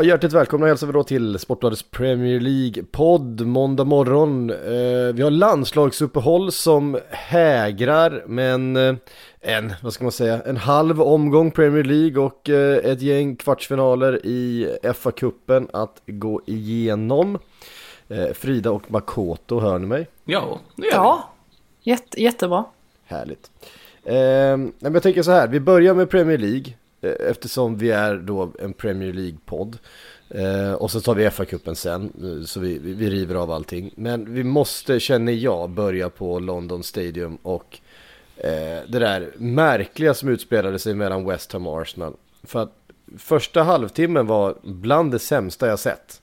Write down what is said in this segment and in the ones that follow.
Ja, hjärtligt välkomna hälsar vi då till Sportbladets Premier League-podd måndag morgon. Eh, vi har landslagsuppehåll som hägrar, men eh, en, vad ska man säga, en halv omgång Premier League och eh, ett gäng kvartsfinaler i FA-cupen att gå igenom. Eh, Frida och Makoto, hör ni mig? Ja, det gör Ja, jätte, jättebra. Härligt. Eh, men jag tänker så här, vi börjar med Premier League eftersom vi är då en Premier League-podd. Eh, och så tar vi FA-cupen sen, eh, så vi, vi, river av allting. Men vi måste, känner jag, börja på London Stadium och eh, det där märkliga som utspelade sig mellan West Ham och Arsenal. För att första halvtimmen var bland det sämsta jag sett.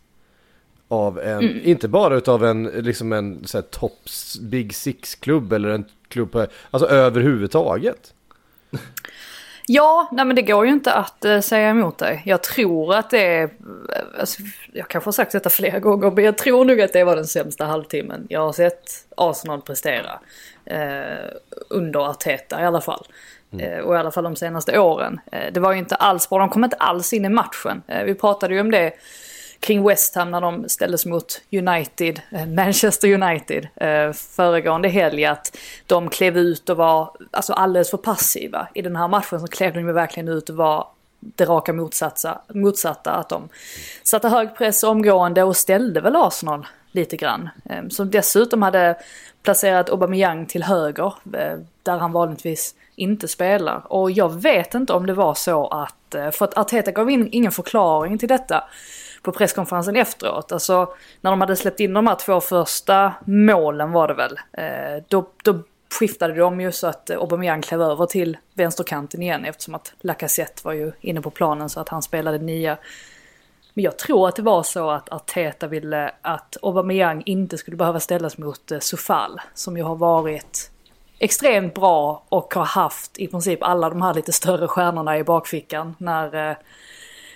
Av en, inte bara utav en, liksom en så här, tops Big Six-klubb eller en klubb på, alltså överhuvudtaget. Ja, nej men det går ju inte att eh, säga emot dig. Jag tror att det är, alltså, jag kanske har sagt detta flera gånger, men jag tror nog att det var den sämsta halvtimmen jag har sett Arsenal prestera. Eh, under Arteta i alla fall. Eh, och i alla fall de senaste åren. Eh, det var ju inte alls bra, de kom inte alls in i matchen. Eh, vi pratade ju om det kring West Ham när de ställdes mot United, eh, Manchester United, eh, föregående helg att de klev ut och var alltså, alldeles för passiva. I den här matchen så klev de ju verkligen ut och var det raka motsatsa, motsatta. Att de satte hög press omgående och ställde väl Arsenal lite grann. Eh, som dessutom hade placerat Aubameyang till höger, eh, där han vanligtvis inte spelar. Och jag vet inte om det var så att, eh, för att Arteta gav in ingen förklaring till detta på presskonferensen efteråt. Alltså när de hade släppt in de här två första målen var det väl. Eh, då, då skiftade de ju så att Aubameyang klev över till vänsterkanten igen eftersom att Lacazette var ju inne på planen så att han spelade nia. Men jag tror att det var så att Arteta ville att Aubameyang inte skulle behöva ställas mot eh, Sofal som ju har varit extremt bra och har haft i princip alla de här lite större stjärnorna i bakfickan när, eh,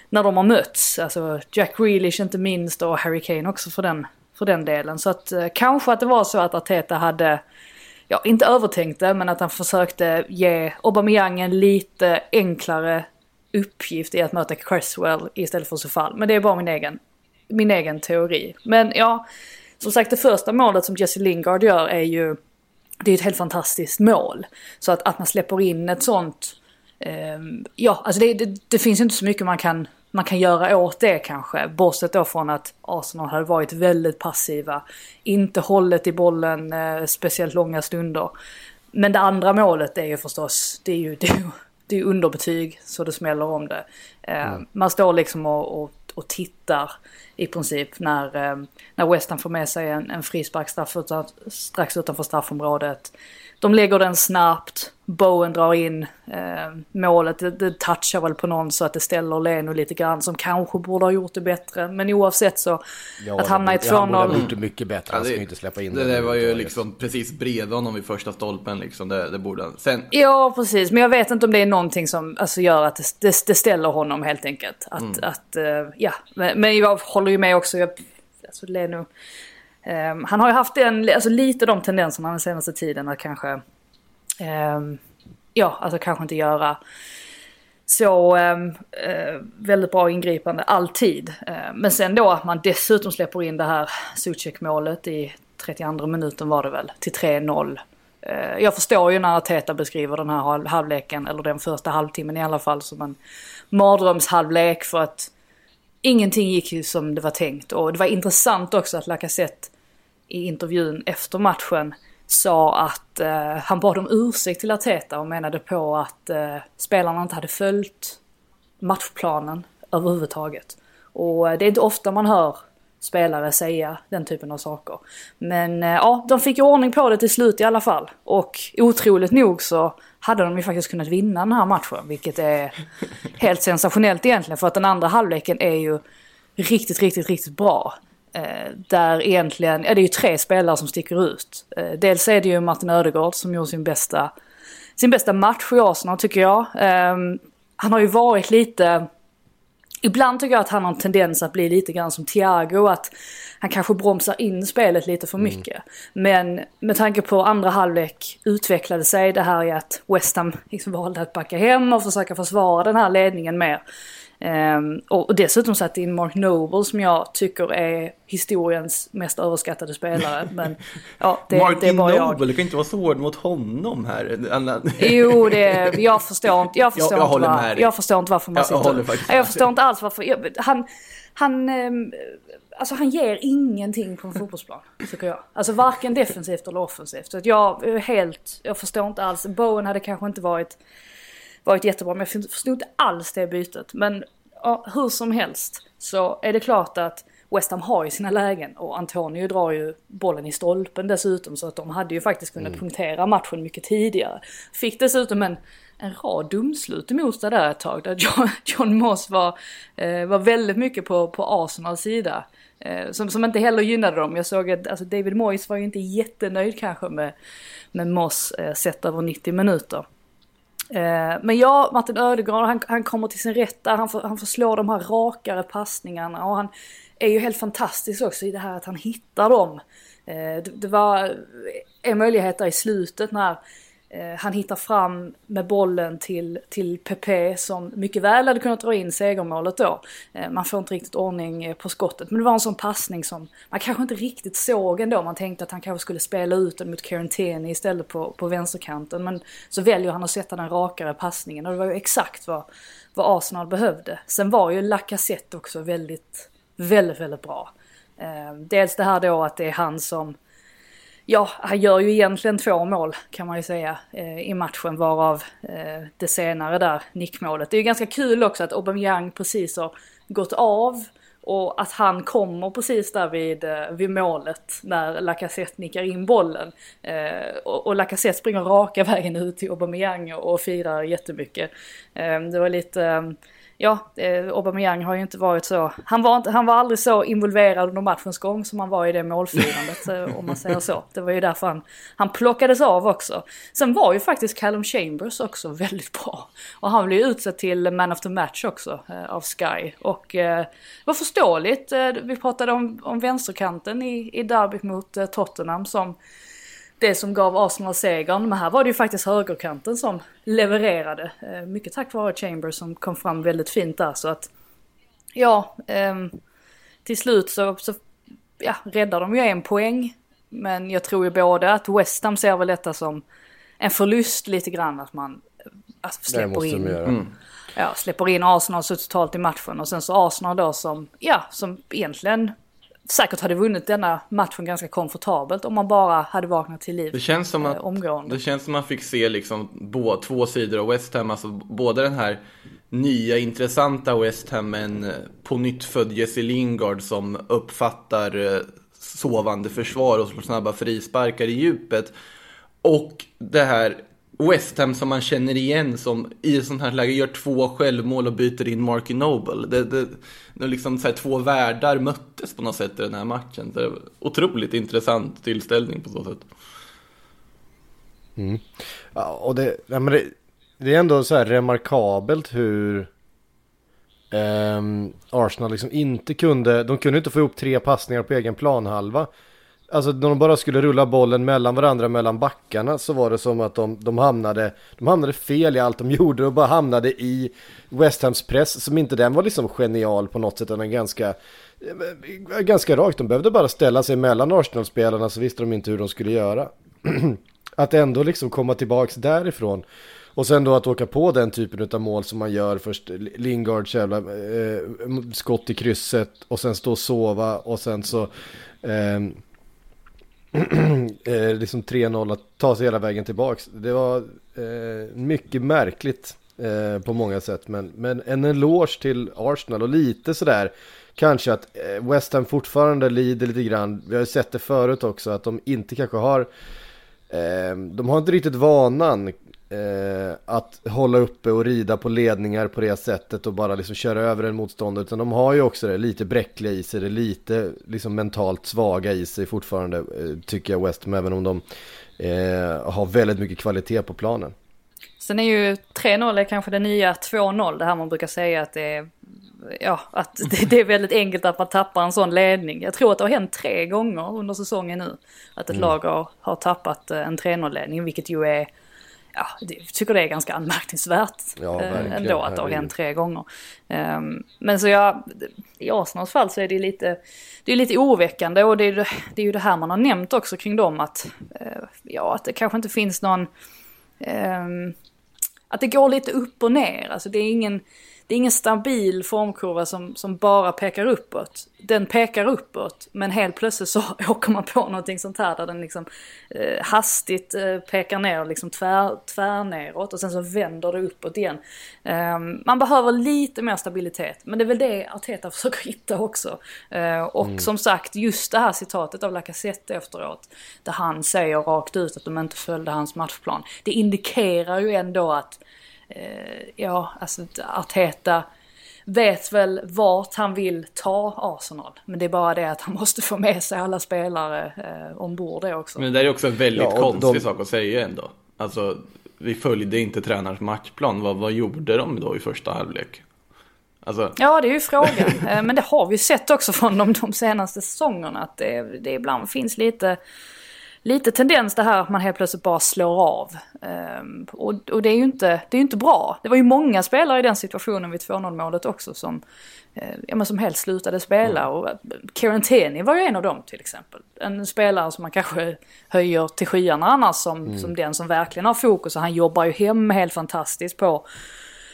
när de har mötts. Alltså Jack Grealish inte minst och Harry Kane också för den, för den delen. Så att eh, kanske att det var så att Arteta hade, ja inte övertänkte, men att han försökte ge Aubameyang en lite enklare uppgift i att möta Cresswell istället för Sofal. Men det är bara min egen, min egen teori. Men ja, som sagt det första målet som Jesse Lingard gör är ju det är ett helt fantastiskt mål. Så att, att man släpper in ett sånt... Eh, ja, alltså det, det, det finns inte så mycket man kan, man kan göra åt det kanske. Bortsett då från att Arsenal hade varit väldigt passiva. Inte hållit i bollen eh, speciellt långa stunder. Men det andra målet är ju förstås, det är ju, det är ju, det är underbetyg så det smäller om det. Eh, Man står liksom och, och, och tittar i princip när, eh, när West Ham får med sig en, en frispark straff utan, strax utanför straffområdet. De lägger den snabbt, Bowen drar in eh, målet, det, det touchar väl på någon så att det ställer Leno lite grann som kanske borde ha gjort det bättre. Men oavsett så, att hamna i Ja, Han borde ha 2-0. gjort det mycket bättre, han ska ju inte släppa in det, det där var ju liksom precis bredvid honom vid första stolpen liksom. Det, det borde han. Sen, Ja, precis. Men jag vet inte om det är någonting som alltså, gör att det, det, det ställer honom helt enkelt. Att, att eh, ja. Men, men jag håller ju med också. Jag, alltså, Leno, Um, han har ju haft en, alltså, lite de tendenserna den senaste tiden att kanske, um, ja, alltså kanske inte göra så um, uh, väldigt bra ingripande alltid. Uh, men sen då att man dessutom släpper in det här Zuzek-målet i 32 minuten var det väl, till 3-0. Uh, jag förstår ju när Teta beskriver den här halvleken, eller den första halvtimmen i alla fall, som en mardrömshalvlek för att ingenting gick ju som det var tänkt. Och det var intressant också att Lacazette i intervjun efter matchen sa att eh, han bad om ursäkt till Arteta och menade på att eh, spelarna inte hade följt matchplanen överhuvudtaget. Och eh, det är inte ofta man hör spelare säga den typen av saker. Men eh, ja, de fick ju ordning på det till slut i alla fall. Och otroligt nog så hade de ju faktiskt kunnat vinna den här matchen, vilket är helt sensationellt egentligen. För att den andra halvleken är ju riktigt, riktigt, riktigt bra. Eh, där egentligen, ja det är ju tre spelare som sticker ut. Eh, dels är det ju Martin Ödegaard som gjorde sin bästa, sin bästa match i Arsenal tycker jag. Eh, han har ju varit lite, ibland tycker jag att han har en tendens att bli lite grann som Thiago, att han kanske bromsar in spelet lite för mycket. Mm. Men med tanke på andra halvlek utvecklade sig det här i att West Ham liksom valde att backa hem och försöka försvara den här ledningen mer. Um, och, dessutom satt in Mark Noble som jag tycker är historiens mest överskattade spelare. Men ja, det, Martin det är bara jag. Noble, du kan inte vara så hård mot honom här. jo, det, jag förstår inte, jag förstår, jag, inte, var, jag förstår inte varför man jag, sitter... Jag, jag förstår inte alls varför. Jag, han, han, um, alltså han ger ingenting på en fotbollsplan, tycker jag. Alltså varken defensivt eller offensivt. Så jag, helt, jag förstår inte alls. Bowen hade kanske inte varit varit jättebra. Men jag förstod inte alls det bytet. Men ja, hur som helst så är det klart att West Ham har ju sina lägen och Antonio drar ju bollen i stolpen dessutom så att de hade ju faktiskt kunnat mm. punktera matchen mycket tidigare. Fick dessutom en, en rad domslut emot det där ett tag där John, John Moss var, eh, var väldigt mycket på, på Arsenals sida. Eh, som, som inte heller gynnade dem. Jag såg att alltså David Moyes var ju inte jättenöjd kanske med, med Moss eh, sett över 90 minuter. Eh, men ja, Martin Ödegaard han, han kommer till sin rätt där, han får, han får slå de här rakare passningarna och han är ju helt fantastisk också i det här att han hittar dem. Eh, det, det var eh, en möjlighet där i slutet när Eh, han hittar fram med bollen till, till Pepe som mycket väl hade kunnat dra in segermålet då. Eh, man får inte riktigt ordning eh, på skottet. Men det var en sån passning som man kanske inte riktigt såg ändå. Man tänkte att han kanske skulle spela ut den mot Carantini istället på, på vänsterkanten. Men så väljer han att sätta den rakare passningen och det var ju exakt vad, vad Arsenal behövde. Sen var ju Lacazette också väldigt, väldigt, väldigt bra. Dels det här då att det är han som Ja, han gör ju egentligen två mål kan man ju säga eh, i matchen varav eh, det senare där, nickmålet. Det är ju ganska kul också att Aubameyang precis har gått av och att han kommer precis där vid, eh, vid målet när Lacazette nickar in bollen. Eh, och, och Lacazette springer raka vägen ut till Aubameyang och, och firar jättemycket. Eh, det var lite eh, ja, eh, Aubameyang har ju inte varit så, han var, inte, han var aldrig så involverad under matchens gång som han var i det målfirandet eh, om man säger så. Det var ju därför han, han plockades av också. Sen var ju faktiskt Callum Chambers också väldigt bra. Och han blev ju utsedd till Man of the Match också eh, av Sky. Och eh, var förståeligt, eh, vi pratade om, om vänsterkanten i, i derbyt mot eh, Tottenham som det som gav Arsenal segern. Men här var det ju faktiskt högerkanten som levererade. Eh, mycket tack vare Chambers som kom fram väldigt fint där. Så att ja, eh, till slut så, så ja, räddar de ju en poäng. Men jag tror ju både att West Ham ser väl detta som en förlust lite grann. Att man alltså, släpper in. Mm. Ja, släpper in Arsenal så totalt i matchen och sen så Arsenal då som, ja, som egentligen säkert hade vunnit denna matchen ganska komfortabelt om man bara hade vaknat till liv det känns som att, eh, omgående. Det känns som att man fick se liksom bo, två sidor av West Ham, alltså både den här nya intressanta West Ham med en eh, på nytt född Jesse Lingard som uppfattar eh, sovande försvar och slår snabba frisparkar i djupet. Och det här West Ham som man känner igen som i ett sånt här läge gör två självmål och byter in Marky Noble. Det, det, det liksom så här, två världar möttes på något sätt i den här matchen. Det är otroligt intressant tillställning på så sätt. Mm. Ja, och det, ja, men det, det, är ändå så här remarkabelt hur eh, Arsenal liksom inte kunde, de kunde inte få ihop tre passningar på egen planhalva. Alltså när de bara skulle rulla bollen mellan varandra mellan backarna så var det som att de, de, hamnade, de hamnade fel i allt de gjorde och bara hamnade i West Hams press som inte den var liksom genial på något sätt utan ganska, eh, ganska rakt. De behövde bara ställa sig mellan Arsenal-spelarna så visste de inte hur de skulle göra. att ändå liksom komma tillbaks därifrån. Och sen då att åka på den typen av mål som man gör först Lingards jävla eh, skott i krysset och sen stå och sova och sen så eh, eh, liksom 3-0 att ta sig hela vägen tillbaks. Det var eh, mycket märkligt eh, på många sätt. Men, men en eloge till Arsenal och lite sådär kanske att eh, West Ham fortfarande lider lite grann. Vi har ju sett det förut också att de inte kanske har eh, de har inte riktigt vanan eh, att hålla uppe och rida på ledningar på det sättet och bara liksom köra över en motståndare. Utan de har ju också det lite bräckliga i sig, det lite liksom mentalt svaga i sig fortfarande eh, tycker jag West Ham, även om de eh, har väldigt mycket kvalitet på planen. Sen är ju 3-0 är kanske det nya 2-0, det här man brukar säga att det är ja, att det, är väldigt enkelt att man tappar en sån ledning. Jag tror att det har hänt tre gånger under säsongen nu. Att ett mm. lag har, har tappat eh, en 3-0-ledning, vilket ju är, ja, jag tycker det är ganska anmärkningsvärt ja, äh, ändå att det har hänt tre gånger. Um, men så jag, i Arsenals fall så är det lite, det är lite oroväckande och det är, det är ju det här man har nämnt också kring dem att, uh, ja, att det kanske inte finns någon, um, att det går lite upp och ner. Alltså det är ingen, det är ingen stabil formkurva som, som bara pekar uppåt. Den pekar uppåt, men helt plötsligt så åker man på någonting sånt här där den liksom eh, hastigt eh, pekar ner, liksom tvär, tvär neråt och sen så vänder det uppåt igen. Eh, man behöver lite mer stabilitet, men det är väl det Arteta försöker hitta också. Eh, och mm. som sagt, just det här citatet av Lacazette efteråt, där han säger rakt ut att de inte följde hans matchplan. Det indikerar ju ändå att ja, alltså Arteta vet väl vart han vill ta Arsenal. Men det är bara det att han måste få med sig alla spelare eh, ombord det också. Men det är också en väldigt ja, konstig de... sak att säga ändå. Alltså, vi följde inte tränarens matchplan. Vad, vad gjorde de då i första halvlek? Alltså... Ja, det är ju frågan. Eh, men det har vi sett också från de, de senaste säsongerna. Att det, det ibland finns lite lite tendens det här att man helt plötsligt bara slår av. Um, och, och, det är ju inte, det är inte bra. Det var ju många spelare i den situationen vid 2-0 målet också som, uh, ja, men som helst slutade spela. Mm. Och Kieran Tierney var ju en av dem till exempel. En spelare som man kanske höjer till skyarna annars som, mm. som den som verkligen har fokus. Och han jobbar ju hem helt fantastiskt på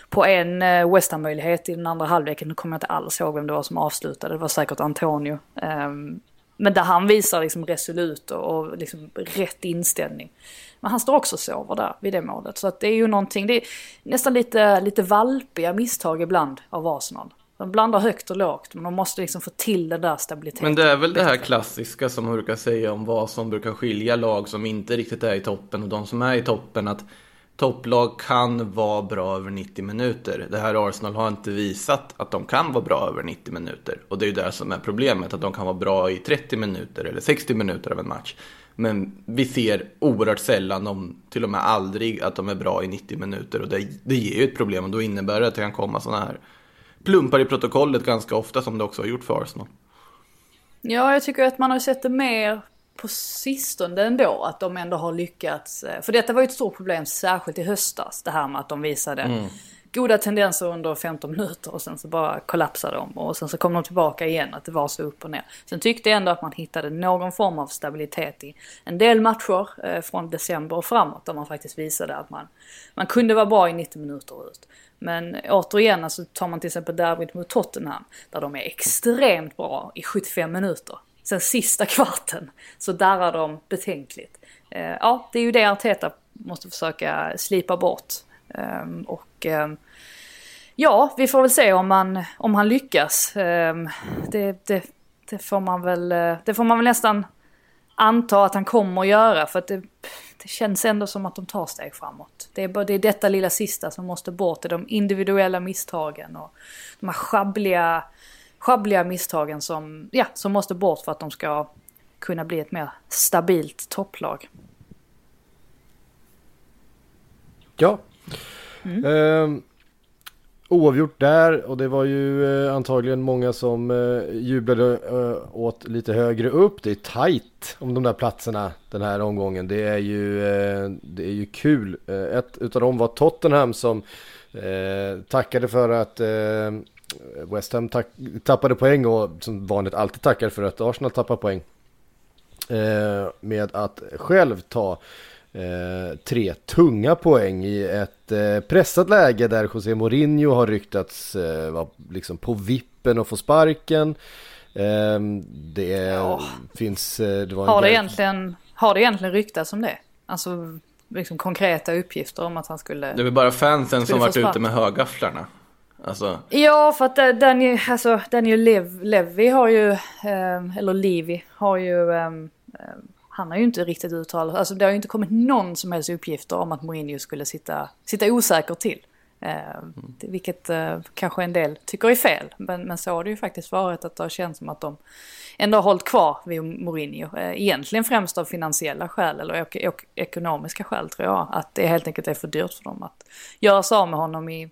på en uh, West Ham-möjlighet i den andra halvleken. Nu kommer jag inte alls ihåg vem det var som avslutade. Det var säkert Antonio. Um, men där han visar liksom resolut och liksom rätt inställning. Men han står också och sover där vid det målet. Så att det är ju någonting, det är nästan lite, lite valpiga misstag ibland av Arsenal. De blandar högt och lågt men de måste liksom få till den där stabiliteten. Men det är väl det här klassiska som man brukar säga om vad som brukar skilja lag som inte riktigt är i toppen och de som är i toppen. Att topplag kan vara bra över 90 minuter. Det här Arsenal har inte visat att de kan vara bra över 90 minuter. Och det är ju det som är problemet, att de kan vara bra i 30 minuter eller 60 minuter av en match. Men vi ser oerhört sällan, om till och med aldrig, att de är bra i 90 minuter. Och det, det ger ju ett problem och då innebär det att det kan komma sådana här plumpar i protokollet ganska ofta som det också har gjort för Arsenal. Ja, jag tycker att man har sett det mer på sistone ändå att de ändå har lyckats. Eh, för detta var ju ett stort problem särskilt i höstas. Det här med att de visade mm. goda tendenser under 15 minuter och sen så bara kollapsade de. Och sen så kom de tillbaka igen att det var så upp och ner. Sen tyckte jag ändå att man hittade någon form av stabilitet i en del matcher eh, från december och framåt. Där man faktiskt visade att man, man kunde vara bra i 90 minuter ut. Men återigen, alltså tar man till exempel derbyt mot Tottenham, där de är extremt bra i 75 minuter. Sen sista kvarten så darrar de betänkligt. Eh, ja, det är ju det Arteta måste försöka slipa bort. Ehm, och ehm, ja, vi får väl se om, han, om han lyckas. Ehm, det, det, det, får man väl, eh, det får man väl nästan anta att han kommer att göra. För att det, det känns ändå som att de tar steg framåt. Det är, bara, det är detta lilla sista som måste bort. Det är de individuella misstagen och de här schabbliga schabbliga misstagen som, ja, som måste bort för att de ska kunna bli ett mer stabilt topplag. Ja. Mm. Eh, oavgjort där och det var ju eh, antagligen många som eh, jublade eh, åt lite högre upp. Det är tight om de där platserna den här omgången. Det är ju, eh, det är ju kul. Eh, ett utav dem var Tottenham som tackade för att West Ham tappade poäng och som vanligt alltid tackar för att Arsenal tappar poäng. Eh, med att själv ta eh, tre tunga poäng i ett eh, pressat läge där José Mourinho har ryktats eh, vara liksom på vippen och få sparken. Eh, det är, ja. finns... Eh, det har, det egentligen, har det egentligen ryktats om det? Alltså liksom konkreta uppgifter om att han skulle... Det är väl bara fansen som varit ute med högafflarna. Alltså... Ja, för att Daniel, alltså, Daniel Lev, Levy har ju, eh, eller Levi har ju, eh, han har ju inte riktigt uttalat, alltså det har ju inte kommit någon som helst uppgifter om att Mourinho skulle sitta, sitta osäker till. Eh, mm. Vilket eh, kanske en del tycker är fel, men, men så har det ju faktiskt varit att det har känts som att de ändå har hållit kvar vid Mourinho. Eh, egentligen främst av finansiella skäl eller ek ek ekonomiska skäl tror jag. Att det helt enkelt är för dyrt för dem att göra sig av med honom i, eh,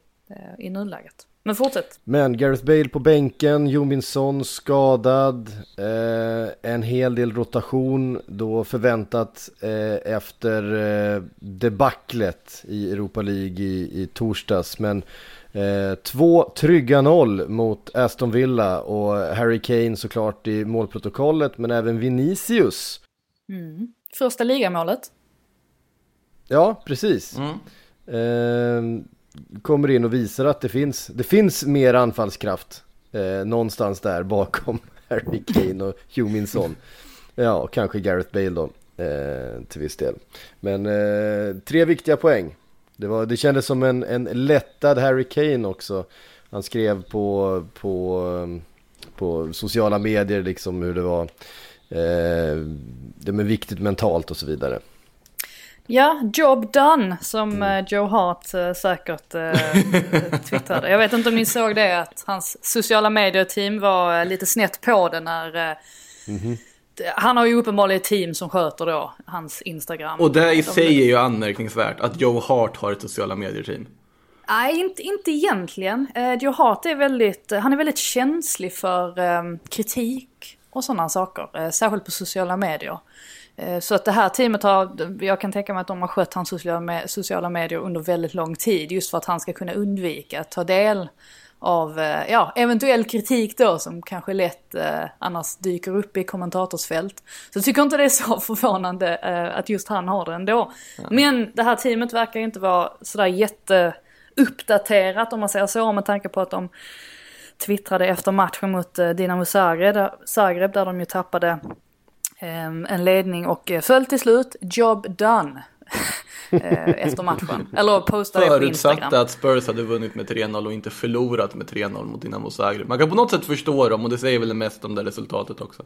i nuläget. Men fortsätt. Men Gareth Bale på bänken, Jominsson skadad, eh, en hel del rotation då förväntat eh, efter eh, debaclet i Europa League i, i torsdags. Men eh, två trygga noll mot Aston Villa och Harry Kane såklart i målprotokollet men även Vinicius. Mm. Första ligamålet. Ja, precis. Mm. Kommer in och visar att det finns, det finns mer anfallskraft eh, någonstans där bakom Harry Kane och Huminson. Ja, och kanske Gareth Bale då eh, till viss del. Men eh, tre viktiga poäng. Det, var, det kändes som en, en lättad Harry Kane också. Han skrev på, på, eh, på sociala medier liksom hur det var. Eh, det är viktigt mentalt och så vidare. Ja, job done som. Eh, Joe Hart äh, säkert äh, twittrade. Jag vet inte om ni såg det att hans sociala medier-team var lite snett på det när mm -hmm. Han har ju uppenbarligen ett team som sköter då hans Instagram. Och det i sig är ju anmärkningsvärt att Joe Hart har ett sociala medier-team. Nej, inte, inte egentligen. Joe Hart är väldigt, han är väldigt känslig för kritik och sådana saker. särskilt på sociala medier. Eh, så att det här teamet har, jag kan tänka mig att de har skött hans sociala medier under väldigt lång tid. Just för att han ska kunna undvika att ta del av eh, ja, eventuell kritik då som kanske lätt eh, annars dyker upp i kommentatorsfält. Så jag tycker inte det är så förvånande eh, att just han har det ändå. Mm. Men det här teamet verkar inte vara sådär jätteuppdaterat om man säger så med tanke på att de twittrade efter matchen mot eh, Dinamo Zagreb, Zagreb där de ju tappade en ledning och eh, föll till slut. Job done. Eh, efter matchen. Eller postade på Instagram. Förutsatte att Spurs hade vunnit med 3-0 och inte förlorat med 3-0 mot Dinamo Zagreb. Man kan på något sätt förstå dem och det säger väl mest om det resultatet också.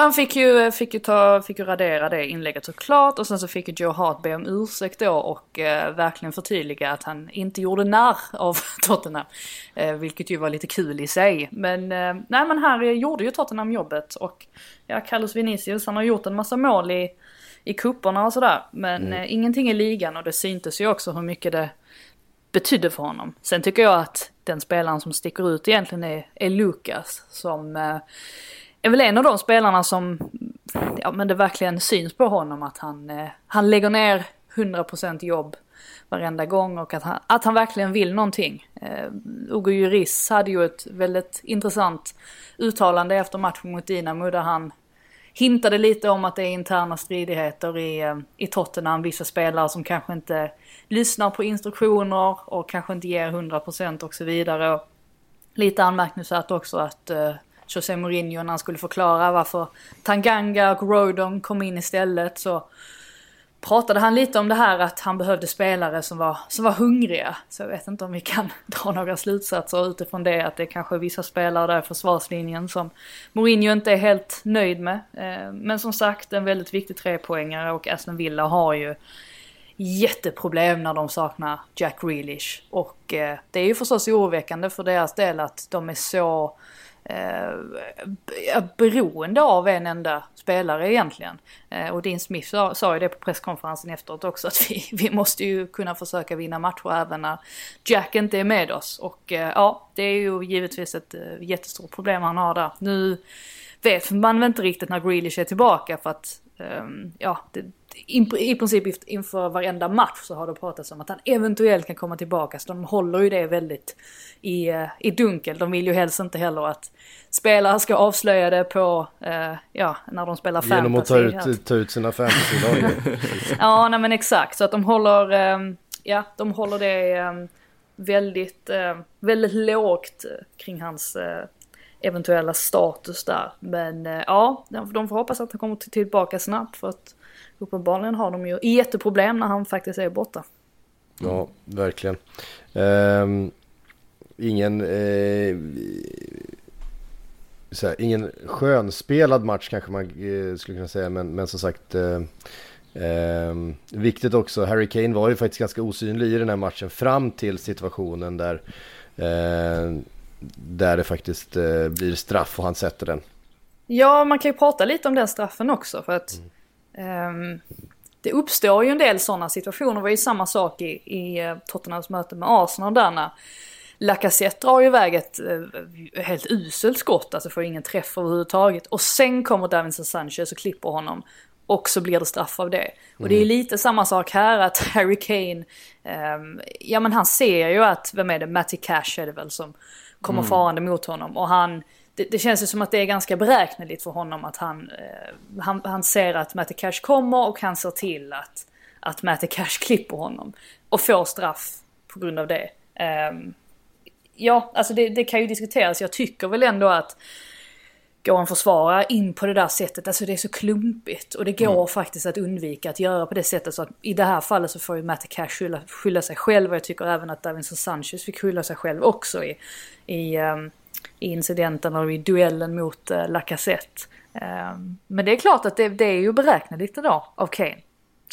Han fick ju, fick ju, ta, fick ju radera det inlägget såklart och sen så fick ju Joe Hart be om ursäkt då och eh, verkligen förtydliga att han inte gjorde narr av Tottenham. Eh, vilket ju var lite kul i sig. Men eh, nej men här gjorde ju Tottenham jobbet och ja, Carlos Vinicius han har gjort en massa mål i, i kupperna och sådär. Men mm. Eh, ingenting i ligan och det syntes ju också hur mycket det betydde för honom. Sen tycker jag att den spelaren som sticker ut egentligen är, är Lukas som eh, är väl en av de spelarna som, ja men det verkligen syns på honom att han, eh, han lägger ner 100% jobb varenda gång och att han, att han verkligen vill någonting. Eh, Ugo Juris hade ju ett väldigt intressant uttalande efter matchen mot Dinamo där han hintade lite om att det är interna stridigheter i, eh, i Tottenham. Vissa spelare som kanske inte lyssnar på instruktioner och kanske inte ger 100% och så vidare. Och lite anmärkningsvärt också att eh, José Mourinho när han skulle förklara varför Tanganga och Rodon kom in istället så pratade han lite om det här att han behövde spelare som var, som var hungriga. Så jag vet inte om vi kan dra några slutsatser utifrån det att det är kanske vissa spelare där i försvarslinjen som Mourinho inte är helt nöjd med. Eh, men som sagt en väldigt viktig trepoängare och Aston Villa har ju jätteproblem när de saknar Jack Grealish. Och eh, det är ju förstås oroväckande för deras del att de är så eh, beroende av en enda spelare egentligen. Eh, och Dean Smith sa, sa ju det på presskonferensen efteråt också att vi, vi måste ju kunna försöka vinna matcher även när Jack inte är med oss. Och eh, ja, det är ju givetvis ett eh, jättestort problem han har där. Nu vet man väl inte riktigt när Grealish är tillbaka för att ja, det, i princip inför varenda match så har det pratats om att han eventuellt kan komma tillbaka. Så de håller ju det väldigt i, eh, i dunkel. De vill ju helst inte heller att spelare ska avslöja det på, eh, ja, när de spelar fantasy. Genom att ta ut, ta ut sina fantasy Ja, nej men exakt. Så att de håller, eh, ja, de håller det eh, väldigt, eh, väldigt lågt kring hans eh, eventuella status där. Men eh, ja, de får hoppas att han kommer tillbaka snabbt för att uppenbarligen har de ju jätteproblem när han faktiskt är borta. Ja, verkligen. Um, ingen... Uh, så här, ingen skönspelad match kanske man uh, skulle kunna säga, men, men som sagt Uh, eh, ehm, viktigt också, Harry Kane var ju faktiskt ganska osynlig i den här matchen fram till situationen där, eh, där det faktiskt eh, blir straff och han sätter den. Ja, man kan ju prata lite om den straffen också för att mm. det uppstår ju en del sådana situationer. Det var ju samma sak i, i eh, Tottenhams möte med Arsenal där när Lacazette drar ju iväg ett eh, helt uselt skott, alltså får ingen träff överhuvudtaget. Och sen kommer Davinson Sanchez och klipper honom. Och så blir det straff av det. Mm. Och det är mm. lite samma sak här att Harry Kane, um, ja men han ser ju att, vem är det, Matty Cash är det väl som kommer mm. farande mot honom. Och han, det, det, känns ju som att det är ganska beräkneligt för honom att han, uh, han, han ser att Matty Cash kommer och han ser till att, att Matty Cash klipper honom. Och får straff på grund av det. Um, ja, alltså det, det, kan ju diskuteras. Jag tycker väl ändå att gå en försvarare in på det där sättet, alltså det är så klumpigt. Och det går mm. faktiskt att undvika att göra på det sättet. Så att i det här fallet så får ju Matt Cash skylla, skylla sig själv. Och jag tycker även att Davinson Sanchez fick skylla sig själv också i, i, um, i incidenten och i duellen mot uh, Lacazette. Um, men det är klart att det, det är ju beräkneligt idag av Kane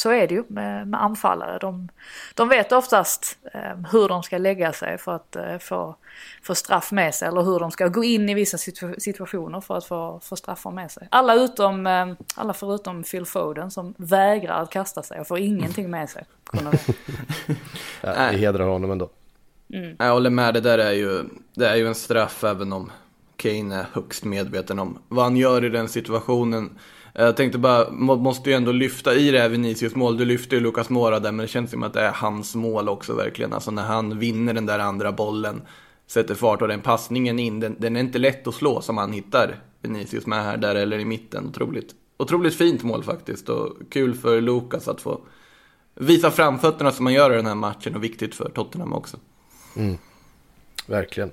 så är det ju med, med anfallare. De, de vet oftast eh, hur de ska lägga sig för att eh, få, få straff med sig. Eller hur de ska gå in i vissa situ situationer för att få, få straffar med sig. Alla, utom, eh, alla förutom Phil Foden som vägrar att kasta sig och får ingenting med sig. ja, vi hedrar honom ändå. Mm. Jag håller med, det där är ju, det är ju en straff även om Kane är högst medveten om vad han gör i den situationen. Jag tänkte bara, måste ju ändå lyfta i det här Vinicius mål. Du lyfter ju Lucas Mora där, men det känns som att det är hans mål också verkligen. Alltså när han vinner den där andra bollen, sätter fart och den passningen in, den, den är inte lätt att slå som han hittar Vinicius med här, där eller i mitten. Otroligt, otroligt fint mål faktiskt och kul för Lucas att få visa framfötterna som man gör i den här matchen och viktigt för Tottenham också. Mm. Verkligen.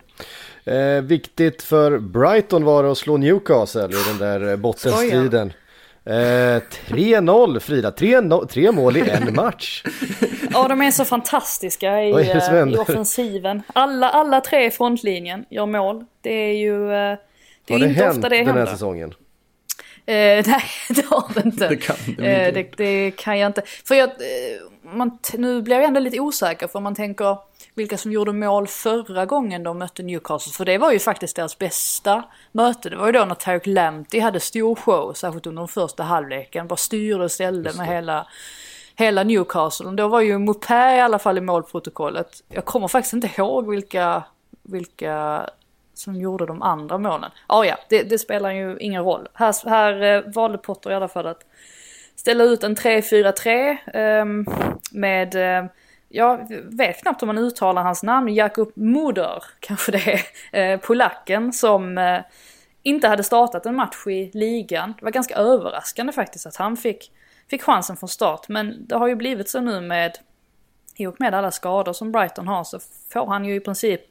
Eh, viktigt för Brighton var det att slå Newcastle i den där eh, bottenstriden. Eh, 3-0 Frida, tre, no tre mål i en match. ja, de är så fantastiska i, eh, i offensiven. Alla, alla tre i frontlinjen gör mål. Det är ju eh, det är har det inte hänt ofta det den här säsongen? Eh, nej, det har det inte. Det kan, det, eh, det, det kan jag inte. För jag, eh, man, nu blir jag ändå lite osäker för man tänker vilka som gjorde mål förra gången de mötte Newcastle. För det var ju faktiskt deras bästa möte. Det var ju då när Tarek Lamptey hade stor show, särskilt under den första halvleken. Bara styrde och ställde med hela, hela Newcastle. Då var ju Mopé i alla fall i målprotokollet. Jag kommer faktiskt inte ihåg vilka, vilka som gjorde de andra målen. Ah, ja, det, det spelar ju ingen roll. Här, här eh, valde Potter i alla fall att ställa ut en 3-4-3 eh, med eh, jag vet knappt om man uttalar hans namn, Jakub Moder kanske det är, eh, polacken som eh, inte hade startat en match i ligan. Det var ganska överraskande faktiskt att han fick, fick chansen från start. Men det har ju blivit så nu med, i och med alla skador som Brighton har så får han ju i princip,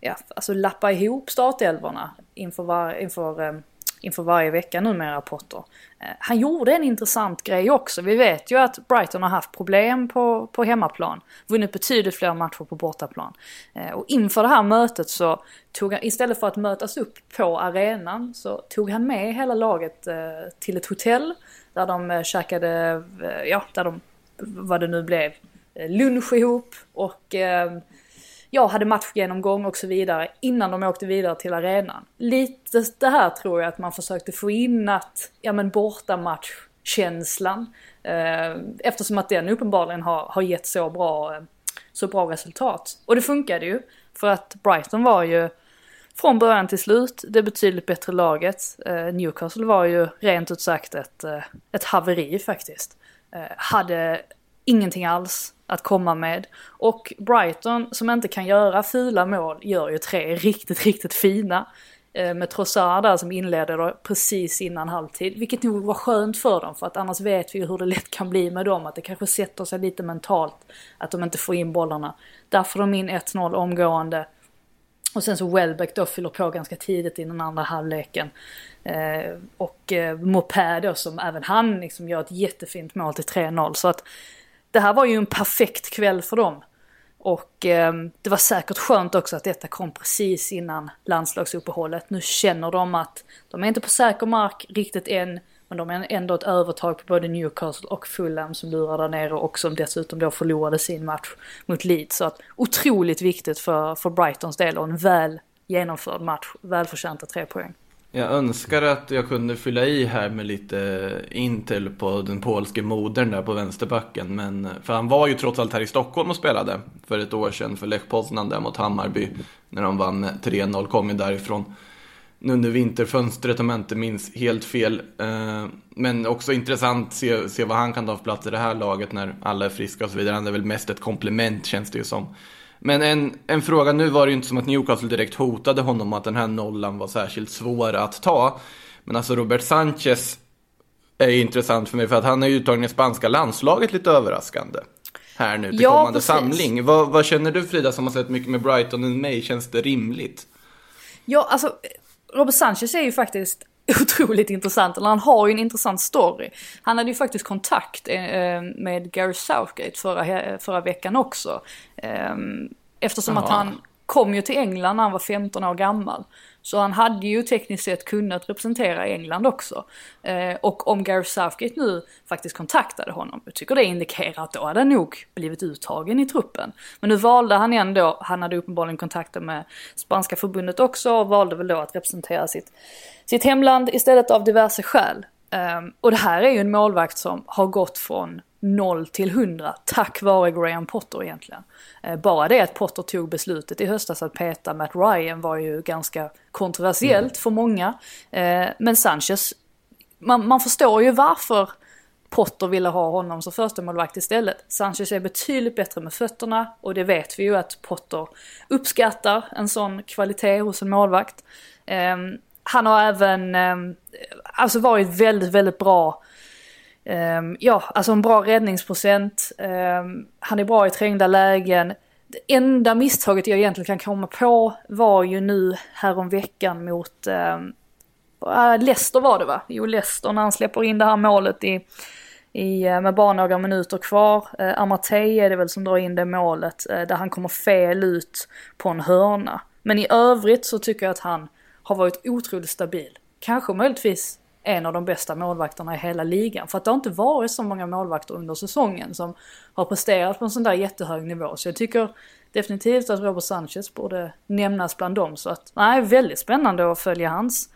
ja, alltså lappa ihop startelvorna inför, var, inför eh, inför varje vecka nu med rapporter. Eh, han gjorde en intressant grej också. Vi vet ju att Brighton har haft problem på, på hemmaplan. Vunnit betydligt fler matcher på bortaplan. Eh, och inför det här mötet så tog han, istället för att mötas upp på arenan, så tog han med hela laget eh, till ett hotell. Där de käkade, ja, där de, vad det nu blev, lunch ihop och jag hade matchgenomgång och så vidare innan de åkte vidare till arenan. Lite det här tror jag att man försökte få in att, ja men bortamatchkänslan. Eh, eftersom att den uppenbarligen har, har gett så bra, eh, så bra resultat. Och det funkade ju. För att Brighton var ju från början till slut det betydligt bättre laget. Eh, Newcastle var ju rent ut sagt ett, ett haveri faktiskt. Hade ingenting alls att komma med. Och Brighton som inte kan göra fula mål gör ju tre riktigt, riktigt fina. Eh, med Trossard där som inledde då precis innan halvtid. Vilket nog var skönt för dem för att annars vet vi ju hur det lätt kan bli med dem. Att det kanske sätter sig lite mentalt att de inte får in bollarna. Där får de in 1-0 omgående. Och sen så Welbeck då fyller på ganska tidigt i den andra halvleken. Eh, och eh, Mopé då som även han liksom gör ett jättefint mål till 3-0. Så att det här var ju en perfekt kväll för dem. Och eh, det var säkert skönt också att detta kom precis innan landslagsuppehållet. Nu känner de att de är inte på säker mark riktigt än. Men de har ändå ett övertag på både Newcastle och Fulham som lurar där nere och som dessutom då förlorade sin match mot Leeds. Så att otroligt viktigt för, för Brightons del och en väl genomförd match. Välförtjänta tre poäng. Jag önskar att jag kunde fylla i här med lite intel på den polske modern där på vänsterbacken. Men, eh, för han var ju trots allt här i Stockholm och spelade för ett år sedan för Lech Poznan där mot Hammarby. När de vann eh, 3-0, kom ju därifrån Nu under vinterfönstret om jag inte minns helt fel. Eh, men också intressant att se, se vad han kan ta för plats i det här laget när alla är friska och så vidare. Han är väl mest ett komplement känns det ju som. Men en, en fråga, nu var det ju inte som att Newcastle direkt hotade honom att den här nollan var särskilt svår att ta. Men alltså Robert Sanchez är intressant för mig för att han är uttagen i spanska landslaget lite överraskande. Här nu till ja, kommande precis. samling. Vad, vad, känner du Frida som har sett mycket med Brighton än mig? Känns det rimligt? Ja, alltså Robert Sanchez är ju faktiskt otroligt intressant, eller han har ju en intressant story. Han hade ju faktiskt kontakt eh, med Gary Southgate förra, förra veckan också. Ehm, eftersom Aha. att han kom ju till England när han var 15 år gammal. Så han hade ju tekniskt sett kunnat representera England också. Eh, och om Gary Southgate nu faktiskt kontaktade honom, jag tycker det indikerar att då hade han nog blivit uttagen i truppen. Men nu valde han ändå, han hade uppenbarligen kontakter med spanska förbundet också och valde väl då att representera sitt, sitt hemland istället av diverse skäl. Eh, och det här är ju en målvakt som har gått från 0 till 100 tack vare Graham Potter egentligen. Eh, bara det att Potter tog beslutet i höstas att peta Matt Ryan var ju ganska kontroversiellt mm. för många. Eh, men Sanchez, man, man förstår ju varför Potter ville ha honom som första målvakt istället. Sanchez är betydligt bättre med fötterna och det vet vi ju att Potter uppskattar en sån kvalitet hos en målvakt. Um, han har även um, alltså varit väldigt, väldigt bra Ehm, ja, alltså en bra räddningsprocent. Um, han är bra i trängda lägen. Det enda misstaget jag egentligen kan komma på var ju nu häromveckan mot um, Leicester var det va? Jo, Leicester när han släpper in det här målet i, i, eh, med bara några minuter kvar. Uh, Amartey är det väl som drar in det målet uh, där han kommer fel ut på en hörna. Men i övrigt så tycker jag att han har varit otroligt stabil. Kanske möjligtvis en av de bästa målvakterna i hela ligan. För att det har inte varit så många målvakter under säsongen som har presterat på en sån där jättehög nivå. Så jag tycker definitivt att Robert Sanchez borde nämnas bland dem. Så att, nej, väldigt spännande att följa hans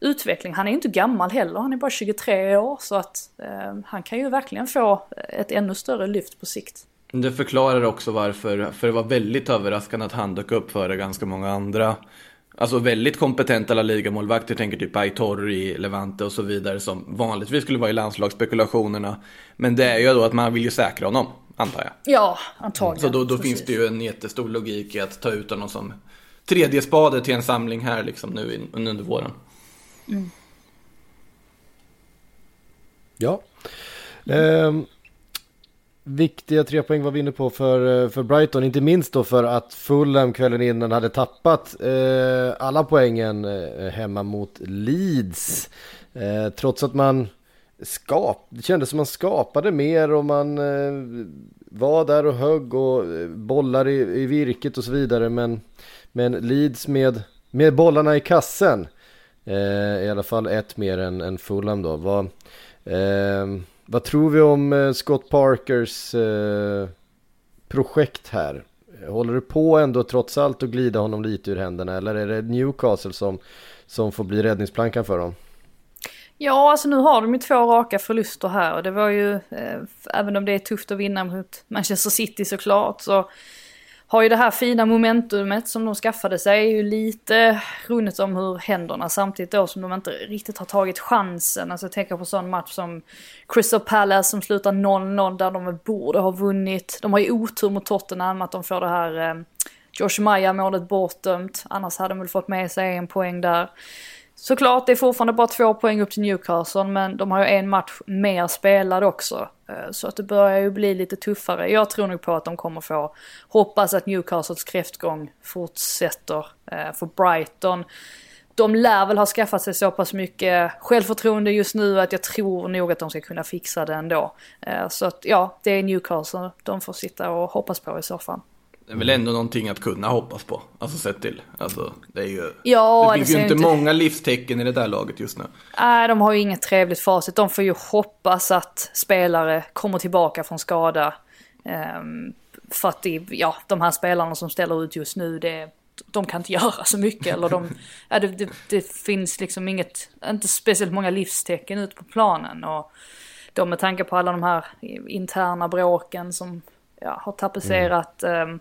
utveckling. Han är ju inte gammal heller, han är bara 23 år. Så att eh, han kan ju verkligen få ett ännu större lyft på sikt. Det förklarar också varför, för det var väldigt överraskande att han dök upp före ganska många andra Alltså väldigt kompetenta La Liga-målvakter, tänker typ Aitor i Levante och så vidare som vanligtvis skulle vara i landslagsspekulationerna. Men det är ju då att man vill ju säkra honom, antar jag. Ja, antagligen. Så då, då finns det ju en jättestor logik i att ta ut honom som tredje spade till en samling här liksom nu under våren. Mm. Ja. Um, viktiga tre poäng var vi inne på för, eh, för Brighton. Inte minst då för att Fulham kvällen innan hade tappat eh, alla poängen eh, hemma mot Leeds. Eh, trots att man skap, det kändes som man skapade mer och man eh, var där och högg och eh, bollar i, i virket och så vidare. Men, men Leeds med, med bollarna i kassen, eh, i alla fall ett mer än, än Fulham då, var vad tror vi om eh, Scott Parkers eh, projekt här? Håller det på ändå trots allt att glida honom lite ur händerna eller är det Newcastle som, som får bli räddningsplankan för dem? Ja, alltså nu har de ju två raka förluster här och det var ju, eh, även om det är tufft att vinna mot Manchester City såklart, så har ju det här fina momentumet som de skaffade sig ju lite runnit om hur händerna samtidigt då som de inte riktigt har tagit chansen. Alltså jag tänker på sån match som Crystal Palace som slutar 0-0 där de borde ha vunnit. De har ju otur mot Tottenham att de får det här eh, Josh Maja målet bortdömt. Annars hade de väl fått med sig en poäng där. Såklart, det är fortfarande bara två poäng upp till Newcastle, men de har ju en match mer spelad också. Eh, så att det börjar ju bli lite tuffare. Jag tror nog på att de kommer få, hoppas att Newcastles kräftgång fortsätter. Eh, för Brighton, de lär väl ha skaffat sig så pass mycket självförtroende just nu att jag tror nog att de ska kunna fixa det ändå. Eh, så att ja, det är Newcastle de får sitta och hoppas på i så fall. Det är väl ändå någonting att kunna hoppas på. Alltså sett till. Alltså, det är ju... Ja, det finns det ju inte inte- många livstecken i det där laget just nu. Nej, de har ju inget trevligt facit. De får ju hoppas att spelare kommer tillbaka från skada. Ehm, för att det, ja, de här spelarna som ställer ut just nu, det, de kan inte göra så mycket. Eller de, ja, det, det, det finns liksom inget, inte speciellt många livstecken ute på planen. Och då med tanke på alla de här interna bråken som ja, har tapetserat ehm,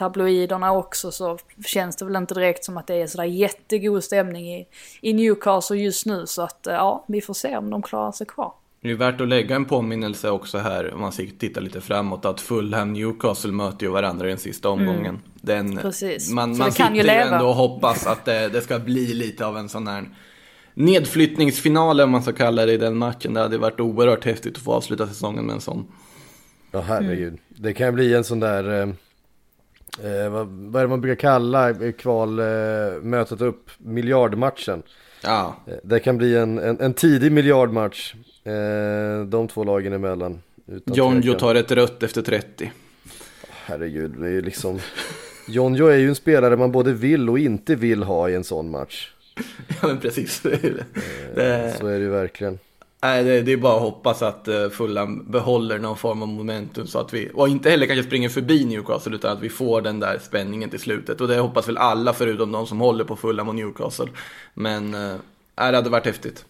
tabloiderna också så känns det väl inte direkt som att det är sådär jättegod stämning i, i Newcastle just nu. Så att eh, ja, vi får se om de klarar sig kvar. Det är värt att lägga en påminnelse också här, om man ska titta lite framåt, att Fulham Newcastle möter ju varandra i den sista omgången. Den, Mm. Precis. Man, man sitter ju leva. ändå och hoppas att det, det ska bli lite av en sån här nedflyttningsfinal, om man ska kalla det, i den matchen. Det hade varit oerhört häftigt att få avsluta säsongen med en sån. Ja herregud. Det kan bli en sån där, eh, eh, vad, vad är det man brukar kalla eh, kval, eh, upp, miljardmatchen. Ja, Eh, Det kan bli en, en, en tidig miljardmatch, eh, de två lagen emellan. Jonjo tar ett rött efter 30. Herregud, det är ju liksom... Jonjo är ju en spelare man både vill och inte vill ha i en sån match. Ja, men precis. det, Så är det ju verkligen. Nej, det, det är bara att hoppas att eh, Fulham behåller någon form av momentum så att vi, och inte heller kanske springer förbi Newcastle utan att vi får den där spänningen till slutet. Och det hoppas väl alla förutom de som håller på Fulham och Newcastle. Men äh, det hade varit häftigt.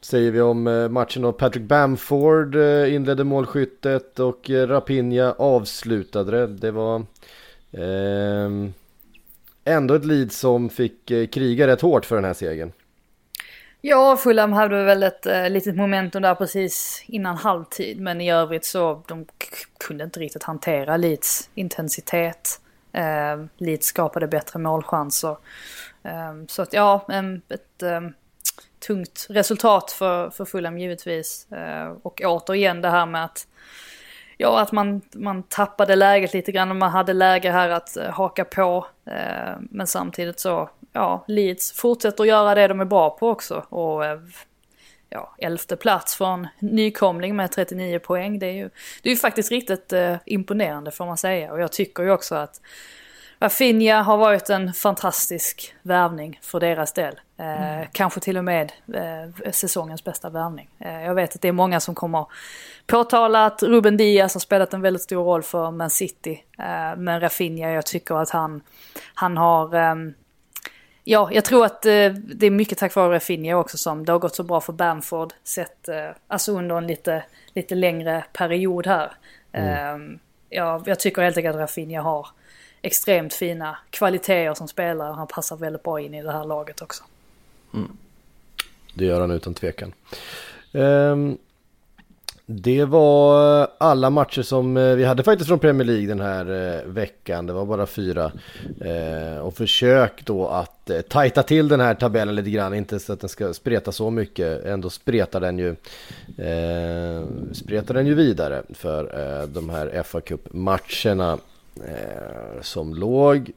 Säger vi om eh, matchen då. Patrick Bamford inledde målskyttet och Rapinha avslutade det. Det var eh, ändå ett lead som fick kriga rätt hårt för den här segern. Ja, Fulham hade väl ett eh, litet momentum där precis innan halvtid. Men i övrigt så de kunde inte riktigt hantera Leeds intensitet. Eh, Leeds skapade bättre målchanser. Eh, så att ja, ett tungt resultat för, för Fulham givetvis. Eh, och återigen det här med att Ja, att man, man tappade läget lite grann och man hade läge här att eh, haka på. Eh, men samtidigt så, ja, Leeds fortsätter att göra det de är bra på också. Och eh, ja, elfte plats från nykomling med 39 poäng. Det är ju, det är ju faktiskt riktigt eh, imponerande får man säga. Och jag tycker ju också att Rafinha har varit en fantastisk värvning för deras del. Eh, Kanske till och med eh, säsongens bästa värvning. Eh, jag vet att det är många som kommer påtala att Ruben Diaz har spelat en väldigt stor roll för Man City. Eh, men Rafinha, jag tycker att han, han har... ehm, Ja, jag tror att eh, det är mycket tack vare Rafinha också som det har gått så bra för Bamford. Sett, eh, alltså under en lite, lite längre period här. Eh, ja, jag tycker helt enkelt att Rafinha har extremt fina kvaliteter som spelare. Han passar väldigt bra in i det här laget också. Det gör han utan tvekan. Ehm, det var eh, alla matcher som eh, vi hade faktiskt från Premier League den här eh, veckan. Det var bara fyra. Och försök då att tajta till den här tabellen lite grann. Inte så att den ska spreta så mycket. Ändå spretar den ju, spretar den ju vidare för de här FA Cup-matcherna som låg.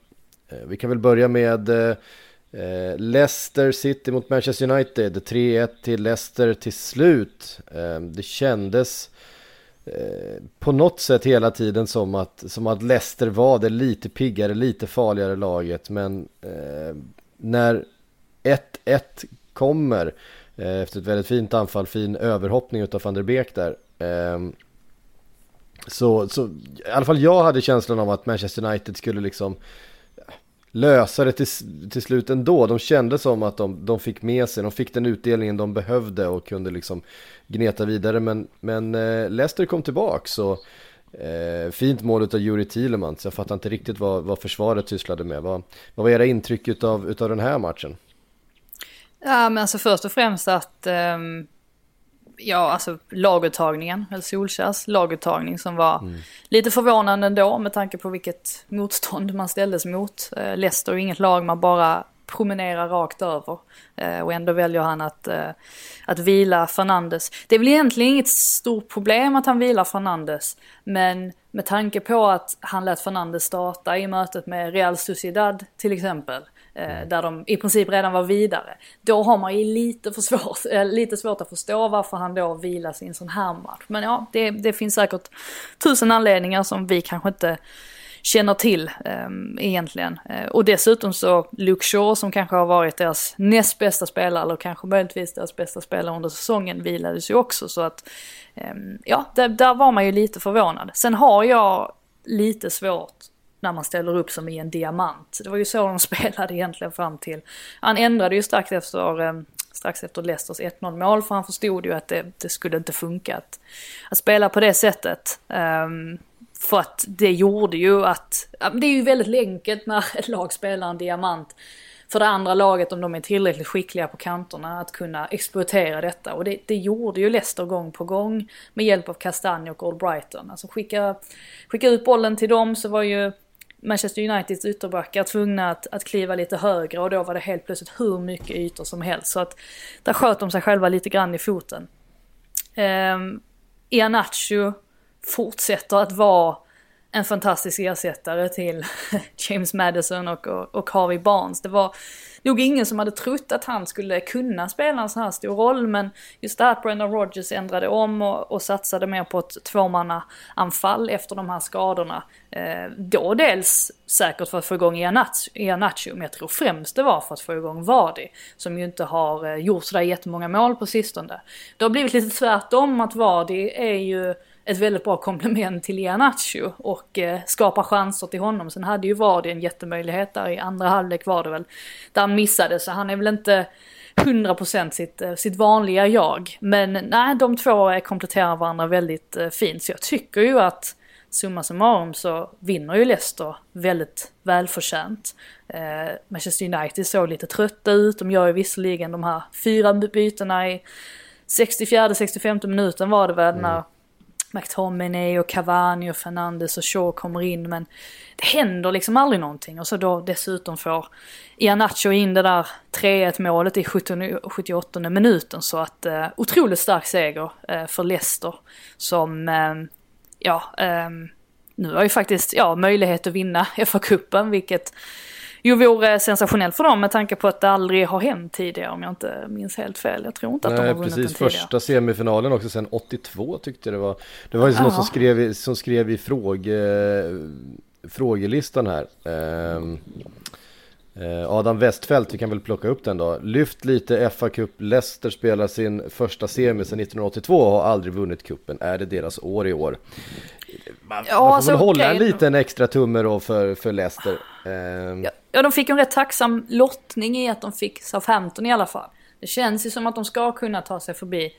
Vi kan väl börja med eh, Leicester City mot Manchester United, 3-1 till Leicester till slut. Eh, det kändes eh, på något sätt hela tiden som att, som att Leicester var det lite piggare, lite farligare laget. Men eh, när 1-1 kommer eh, efter ett väldigt fint anfall, fin överhoppning utav van der Beek där. Eh, så, så i alla fall jag hade känslan av att Manchester United skulle liksom lösa det till, till slut ändå. De kände som att de, de fick med sig, de fick den utdelningen de behövde och kunde liksom gneta vidare. Men, men eh, Leicester kom tillbaka så eh, fint mål av Juri Thielemans. Jag fattar inte riktigt vad, vad försvaret sysslade med. Vad, vad var era intryck utav, utav den här matchen? Ja, men alltså först och främst att ehm, ja, alltså laguttagningen, eller Solskjärs laguttagning som var lite förvånande ändå med tanke på vilket motstånd man ställdes mot. Eh, Leicester är inget lag man bara promenerar rakt över. Eh, och ändå väljer han att, eh, att vila Fernandes. Det är väl egentligen inget stort problem att han vilar Fernandes. Men med tanke på att han lät Fernandes starta i mötet med Real Sociedad till exempel. Eh, där de i princip redan var vidare. Då har man ju lite, för svårt, eh, lite svårt att förstå varför han då vilas i en sån här match. Men ja, det, det finns säkert tusen anledningar som vi kanske inte känner till eh, egentligen. Eh, och dessutom så Luke Shaw som kanske har varit deras näst bästa spelare eller kanske möjligtvis deras bästa spelare under säsongen vilades ju också så att eh, ja, där, där var man ju lite förvånad. Sen har jag lite svårt när man ställer upp som i en diamant. Det var ju så de spelade egentligen fram till. Han ändrade ju strax efter, eh, strax efter Leicesters 1-0 mål för han förstod ju att det, det skulle inte funka att, att spela på det sättet. Um, för att det gjorde ju att, det är ju väldigt enkelt när ett lag spelar en diamant för det andra laget om de är tillräckligt skickliga på kanterna att kunna exploatera detta. Och det, det gjorde ju Leicester gång på gång med hjälp av Castagne och Old Brighton. Alltså skicka, skicka ut bollen till dem så var ju Manchester Uniteds ytterbackar tvungna att, att kliva lite högre och då var det helt plötsligt hur mycket ytor som helst. Så att där sköt de sig själva lite grann i foten. Ehm, um, Ianacho fortsätter att vara en fantastisk ersättare till James Madison och, och, och Harvey Barnes. Det var nog ingen som hade trott att han skulle kunna spela en sån här stor roll men just det här att Brendan Rodgers ändrade om och, och satsade mer på ett tvåmannaanfall efter de här skadorna. Eh, då dels säkert för att få igång Ianacho, men jag tror främst det var för att få igång Vardy som ju inte har eh, gjort sådär jättemånga mål på sistone. Det har blivit lite tvärtom att Vardy är ju ett väldigt bra komplement till Ianacho och eh, skapar chanser till honom. Sen hade ju Vardy en jättemöjlighet där i andra halvlek var det väl, där han missade så han är väl inte 100% sitt, eh, sitt vanliga jag. Men nej, de två kompletterar varandra väldigt eh, fint så jag tycker ju att summa summarum så vinner ju Leicester väldigt välförtjänt. Eh, Manchester United såg lite trötta ut, de gör ju visserligen de här fyra bytena i 64-65 minuten var det väl mm. när McTominay och Cavani och Fernandes och Shaw kommer in men det händer liksom aldrig någonting. Och så då dessutom får Ianacho in det där 3-1 målet i 78 minuten. Så att eh, otroligt stark seger eh, för Leicester som eh, ja eh, nu har ju faktiskt ja, möjlighet att vinna FA-cupen vilket ju vore sensationellt för dem med tanke på att det aldrig har hänt tidigare om jag inte minns helt fel. Jag tror inte att Nej, de har vunnit precis, den första semifinalen också sen 82 tyckte jag det var. Det var ju någon som skrev, som skrev i fråge, frågelistan här. Um, Adam Westfält, vi kan väl plocka upp den då. Lyft lite FA Cup, Leicester spelar sin första semi sedan 1982 och har aldrig vunnit kuppen. Är det deras år i år? Man, ja, man får alltså, väl hålla okay. en liten extra tumme då för, för Leicester. Ja, ja, de fick en rätt tacksam lottning i att de fick Southampton i alla fall. Det känns ju som att de ska kunna ta sig förbi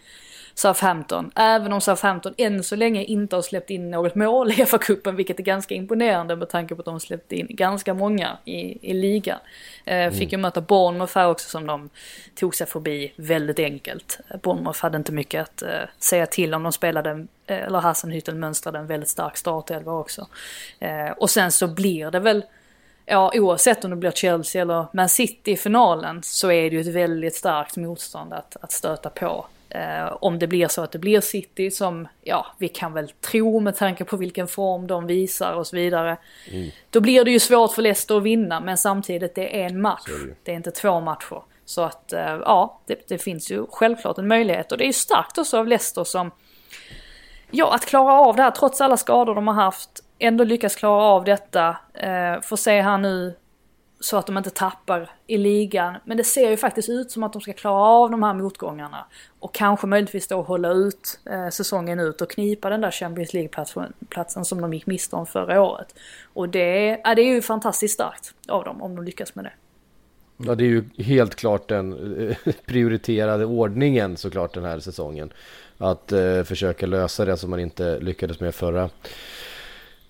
Southampton. Även om Southampton än så länge inte har släppt in något mål i FA-cupen, vilket är ganska imponerande med tanke på att de släppt in ganska många i, i ligan. Eh, mm. Fick ju möta Bournemouth här också som de tog sig förbi väldigt enkelt. Bournemouth hade inte mycket att eh, säga till om de spelade, eh, eller Hassenhüttel mönstrade en väldigt stark startelva också. Eh, och sen så blir det väl ja, oavsett om det blir Chelsea eller Man City i finalen så är det ju ett väldigt starkt motstånd att, att stöta på. Eh, om det blir så att det blir City som, ja, vi kan väl tro med tanke på vilken form de visar och så vidare. Mm. Då blir det ju svårt för Leicester att vinna, men samtidigt det är en match. Det. det. är inte två matcher. Så att, eh, ja, det, det, finns ju självklart en möjlighet. Och det är ju starkt också av Leicester som, ja, att klara av det här trots alla skador de har haft. Ändå lyckas klara av detta. Eh, får se här nu så att de inte tappar i ligan. Men det ser ju faktiskt ut som att de ska klara av de här motgångarna. Och kanske möjligtvis då hålla ut eh, säsongen ut och knipa den där Champions League-platsen som de gick miste om förra året. Och det, ja, det är ju fantastiskt starkt av dem om de lyckas med det. Ja, det är ju helt klart den eh, prioriterade ordningen såklart den här säsongen. Att eh, försöka lösa det som man inte lyckades med förra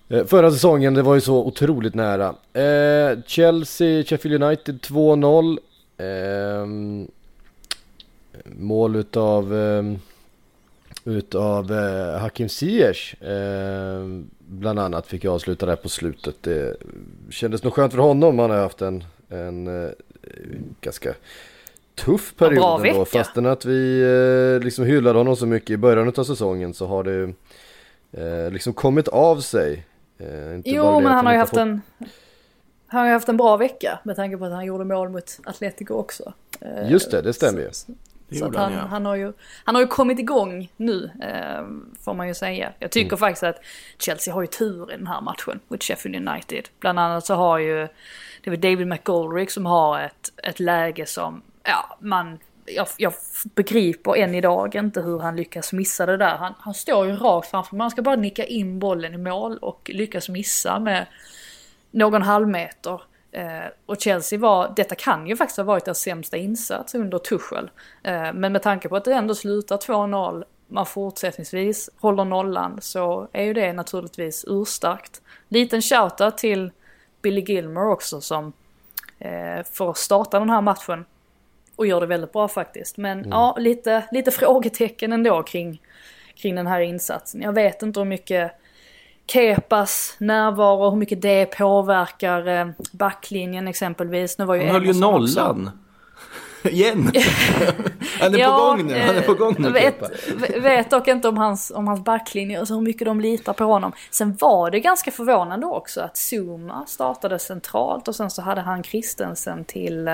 förra säsongen, det var ju så otroligt nära. Eh, Chelsea, Sheffield United 2-0. Eh, mål utav, eh, utav eh, Hakim Ziyech. Eh, bland annat fick jag avsluta där på slutet. Det kändes nog skönt för honom. Han har haft en, en eh, ganska tuff period ändå. Fastän att vi eh, liksom hyllade honom så mycket i början av säsongen så har det eh, liksom kommit av sig. Eh, jo, men han har ju haft en... Han har ju haft en bra vecka med tanke på att han gjorde mål mot Atletico också. Eh, Just det, det stämmer ju. Så han, han, ja. han, har ju, han har ju kommit igång nu, eh, får man ju säga. Jag tycker Mm. faktiskt att Chelsea har ju tur i den här matchen mot Sheffield United. Bland annat så har ju, det väl David McGoldrick som har ett, ett läge som, ja, man, jag, jag begriper än idag inte hur han lyckas missa det där. Han, han står ju rakt framför, man ska bara nicka in bollen i mål och lyckas missa med någon halvmeter. Eh, och Chelsea var, detta kan ju faktiskt ha varit deras sämsta insats under Tuchel. Eh, men med tanke på att det ändå slutar 2-0, man fortsättningsvis håller nollan, så är ju det naturligtvis urstarkt. Liten shoutout till Billy Gilmore också som eh, får starta den här matchen. Och gör det väldigt bra faktiskt. Men ja, lite, lite frågetecken ändå kring, kring den här insatsen. Jag vet inte hur mycket Kepas närvaro, hur mycket det påverkar eh, backlinjen exempelvis. Nu var ju Han höll ju också- nollan. Igen. han är på gång nu. Han är på gång nu. eh, vet, Kepa. vet dock inte om hans, om hans backlinje och så hur mycket de litar på honom. Sen var det ganska förvånande också att Zuma startade centralt och sen så hade han Christensen till,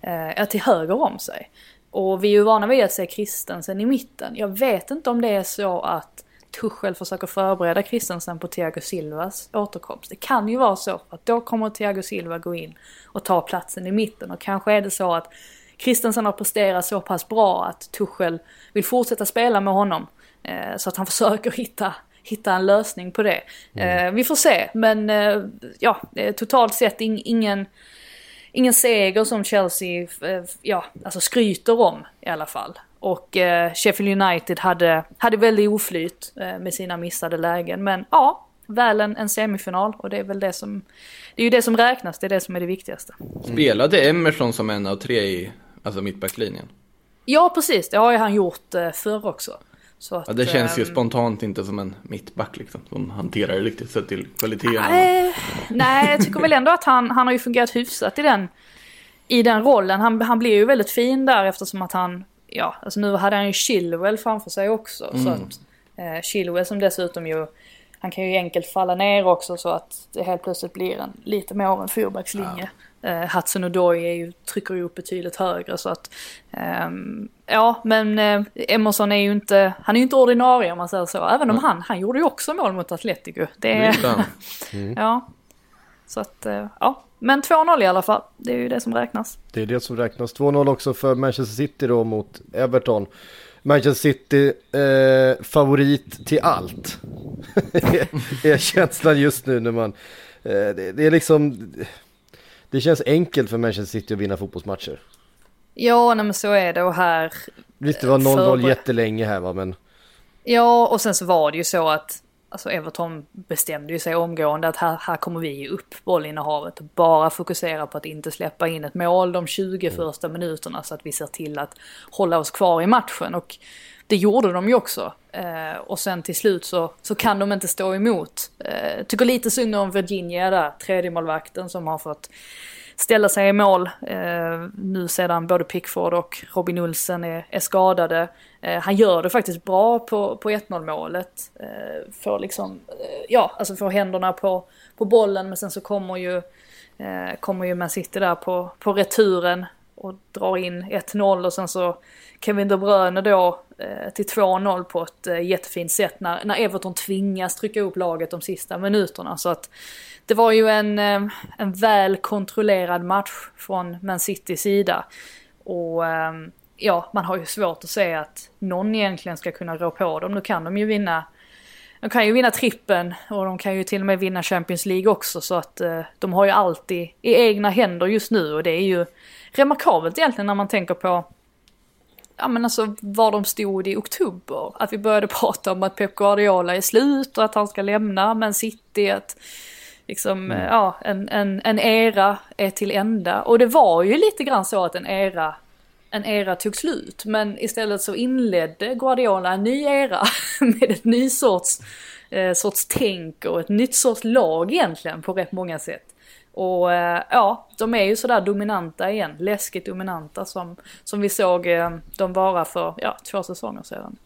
eh, till höger om sig. Och vi är ju vana vid att se Christensen i mitten. Jag vet inte om det är så att Tuchel försöker förbereda Christensen på Thiago Silvas återkomst. Det kan ju vara så, att då kommer Thiago Silva gå in och ta platsen i mitten. Och kanske är det så att Christensen har presterat så pass bra att Tuchel vill fortsätta spela med honom. Eh, så att han försöker hitta, hitta en lösning på det. Eh, vi får se, men eh, ja, eh, totalt sett in, ingen, ingen seger som Chelsea eh, ja, alltså skryter om i alla fall. Och eh, Sheffield United hade, hade väldigt oflyt eh, med sina missade lägen. Men ja, väl en, en semifinal och det är väl det som, det är ju det som räknas, det är det som är det viktigaste. Spelade Emerson som en av tre i alltså mittbacklinjen? Ja, precis, det har ju han gjort eh, förr också. Så att, Ja, det känns ju ehm, spontant inte som en mittback liksom. Som hanterar det riktigt sett till kvaliteterna. Nej, nej, jag tycker väl ändå att han, han har ju fungerat hyfsat i den, i den rollen. Han, han blir ju väldigt fin där eftersom att han, ja, alltså nu hade han ju Chilwell framför sig också. Så att eh, Chilwell som dessutom ju, han kan ju enkelt falla ner också så att det helt plötsligt blir en lite mer av en fyrbackslinje. Eh, Hudson Odoi är ju, trycker ju upp betydligt högre så att ehm, Ja men eh, Emerson är ju inte, han är ju inte ordinarie om man säger så. Även om han, han gjorde ju också mål mot Atletico. Det, Det gjorde han. Ja. Så att, eh, ja. Men 2-0 i alla fall. Det är ju det som räknas. Det är det som räknas. 2-0 också för Manchester City då mot Everton. Manchester City eh, favorit till allt. är känslan just nu när man... Eh, det, det är liksom... Det känns enkelt för Manchester City att vinna fotbollsmatcher. Ja, nej, men så är det och här. Visst det var 0-0 Förber- jättelänge här va men... Ja, och sen så var det ju så att Alltså Everton bestämde ju sig omgående att här, här kommer vi ge upp bollinnehavet och bara fokusera på att inte släppa in ett mål de 20 första minuterna så att vi ser till att hålla oss kvar i matchen. Och det gjorde de ju också. Eh, och sen till slut så, så kan de inte stå emot. Eh, tycker lite synd om Virginia där, tredje målvakten som har fått ställa sig i mål eh, nu sedan både Pickford och Robin Olsen är, är skadade. Eh, han gör det faktiskt bra på, på 1-0 målet. Eh, får liksom, eh, ja, alltså får händerna på, på bollen men sen så kommer ju, eh, kommer ju Man City där på, på returen och drar in 1-0 och sen så Kevin De Bruyne då eh, till 2-0 på ett eh, jättefint sätt när, när Everton tvingas trycka upp laget de sista minuterna. Så att det var ju en, eh, en väl kontrollerad match från Man Citys sida. Och ja, man har ju svårt att se att någon egentligen ska kunna rå på dem. Nu kan de ju vinna de kan ju vinna trippen och de kan ju till och med vinna Champions League också så att eh, de har ju alltid i egna händer just nu och det är ju remarkabelt egentligen när man tänker på ja men alltså var de stod i oktober. Att vi började prata om att Pep Guardiola är slut och att han ska lämna Men City. Att liksom, eh, ja, en, en, en era är till ända. Och det var ju lite grann så att en era, en era tog slut. Men istället så inledde Guardiola en ny era med ett ny sorts, eh, sorts tänk och ett nytt sorts lag egentligen på rätt många sätt. Och eh, ja, de är ju sådär dominanta igen, läskigt dominanta som, som vi såg eh, dem vara för ja, två säsonger sedan.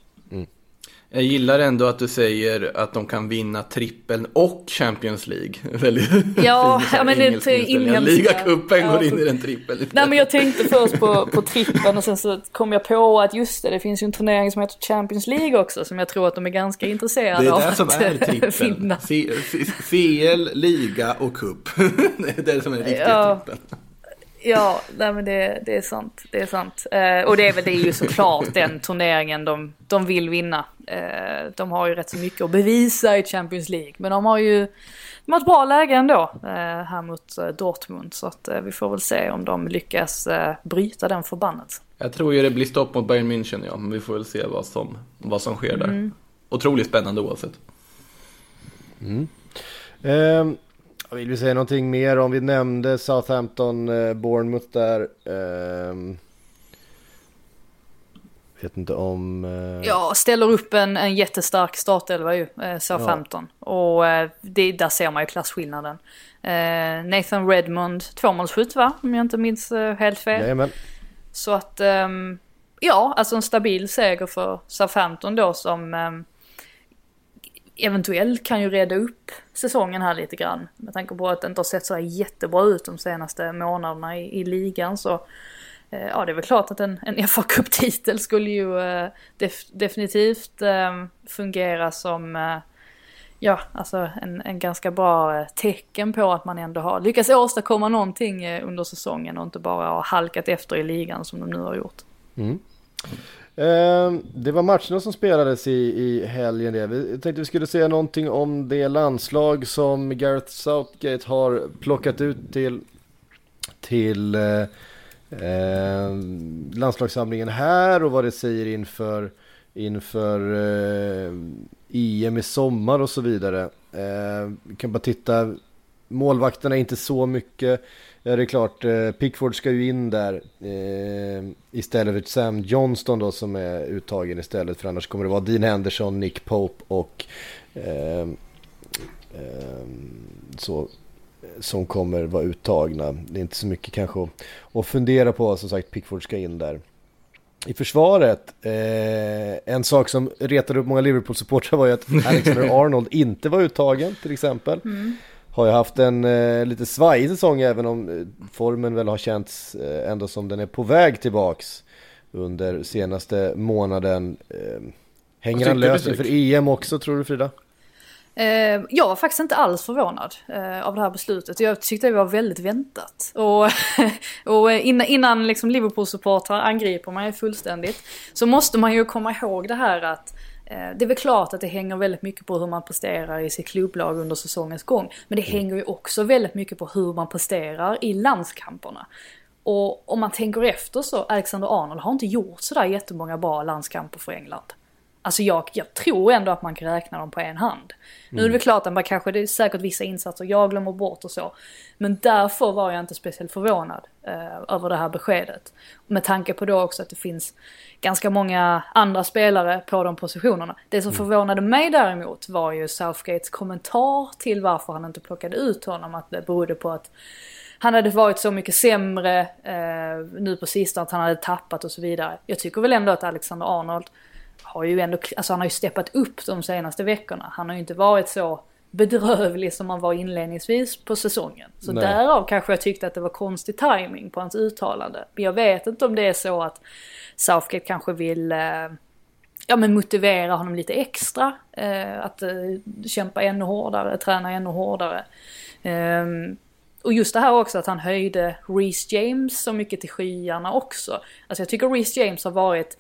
Jag gillar ändå att du säger att de kan vinna trippeln och Champions League. Väldigt Ja, fin ja, men det är inhemska. Ligacupen Ja, går in i den trippeln. Nej men jag tänkte först på, på trippen och sen så kom jag på att just det, det finns ju en turnering som heter Champions League också som jag tror att de är ganska intresserade Det är av det som att är trippeln. finna. C- C- CL, liga och cup. det är det som är riktiga Ja. trippeln. Ja, nej men det, det är sant. Det är sant. Eh, och det är väl det är ju såklart den turneringen de, de vill vinna. Eh, de har ju rätt så mycket att bevisa i Champions League. Men de har ju de har ett bra läge ändå eh, här mot eh, Dortmund. Så att eh, vi får väl se om de lyckas eh, bryta den förbannelsen. Jag tror ju det blir stopp mot Bayern München ja, men vi får väl se vad som, vad som sker där. Mm. Otroligt spännande oavsett. Ehm, vill vi säga någonting mer om vi nämnde Southampton, eh, Bournemouth där. Ehm, vet inte om... eh, Ja, ställer upp en, en jättestark startelva ju, eh, Southampton. Och eh, det, där ser man ju klasskillnaden. Eh, Nathan Redmond, tvåmålsskytt va? Om jag inte minns eh, helt fel. Jajamän. Så att, ehm, ja, alltså en stabil seger för Southampton då som ehm, eventuellt kan ju reda upp säsongen här lite grann. Med tanke på att det inte har sett så här jättebra ut de senaste månaderna i, i ligan så eh, ja, det är väl klart att en, en fa Cup-titel skulle ju äh, def, definitivt äh, fungera som äh, Ja, alltså en, en ganska bra tecken på att man ändå har lyckats åstadkomma någonting under säsongen och inte bara har halkat efter i ligan som de nu har gjort. Mm. Ehm, det var matcherna som spelades i, i helgen det. Vi tänkte vi skulle säga någonting om det landslag som Gareth Southgate har plockat ut till, till eh, eh, landslagssamlingen här och vad det säger inför, inför eh, EM i sommar och så vidare. Eh, vi kan bara titta, målvakterna är inte så mycket. Ja, det är klart, eh, Pickford ska ju in där eh, istället för Sam Johnston då som är uttagen istället. För annars kommer det vara Dean Henderson, Nick Pope och eh, eh, så som kommer vara uttagna. Det är inte så mycket kanske att, att fundera på. Som sagt, Pickford ska in där. I försvaret, eh, en sak som retade upp många Liverpool-supportrar var ju att Alexander Arnold inte var uttagen till exempel. Har ju haft en eh, lite svajig säsong även om eh, formen väl har känts eh, ändå som den är på väg tillbaks under senaste månaden. Eh, hänger han tyckte du, lös inför? EM också tror du Frida? Eh, jag var faktiskt inte alls förvånad eh, av det här beslutet. Jag tyckte det var väldigt väntat. Och, och innan, innan liksom Liverpool-supportrar angriper mig fullständigt så måste man ju komma ihåg det här att eh, det är väl klart att det hänger väldigt mycket på hur man presterar i sitt klubblag under säsongens gång. Men det hänger ju också väldigt mycket på hur man presterar i landskamperna. Och om man tänker efter så, Alexander Arnold har inte gjort sådär jättemånga bra landskamper för England. Alltså jag, jag tror ändå att man kan räkna dem på en hand. Nu är det väl klart att man kanske, det är säkert vissa insatser jag glömmer bort och så. Men därför var jag inte speciellt förvånad eh, över det här beskedet. Med tanke på då också att det finns ganska många andra spelare på de positionerna. Det som förvånade mig däremot var ju Southgates kommentar till varför han inte plockade ut honom. Att det berodde på att han hade varit så mycket sämre eh, nu på sistone, att han hade tappat och så vidare. Jag tycker väl ändå att Alexander Arnold har ju ändå, alltså han har ju steppat upp de senaste veckorna. Han har ju inte varit så bedrövlig som han var inledningsvis på säsongen. Så Nej. därav kanske jag tyckte att det var konstig timing på hans uttalande. Men jag vet inte om det är så att Southgate kanske vill eh, ja, men motivera honom lite extra. Eh, att eh, kämpa ännu hårdare, träna ännu hårdare. Ehm, och just det här också att han höjde Reece James så mycket till skyarna också. Alltså jag tycker Reece James har varit,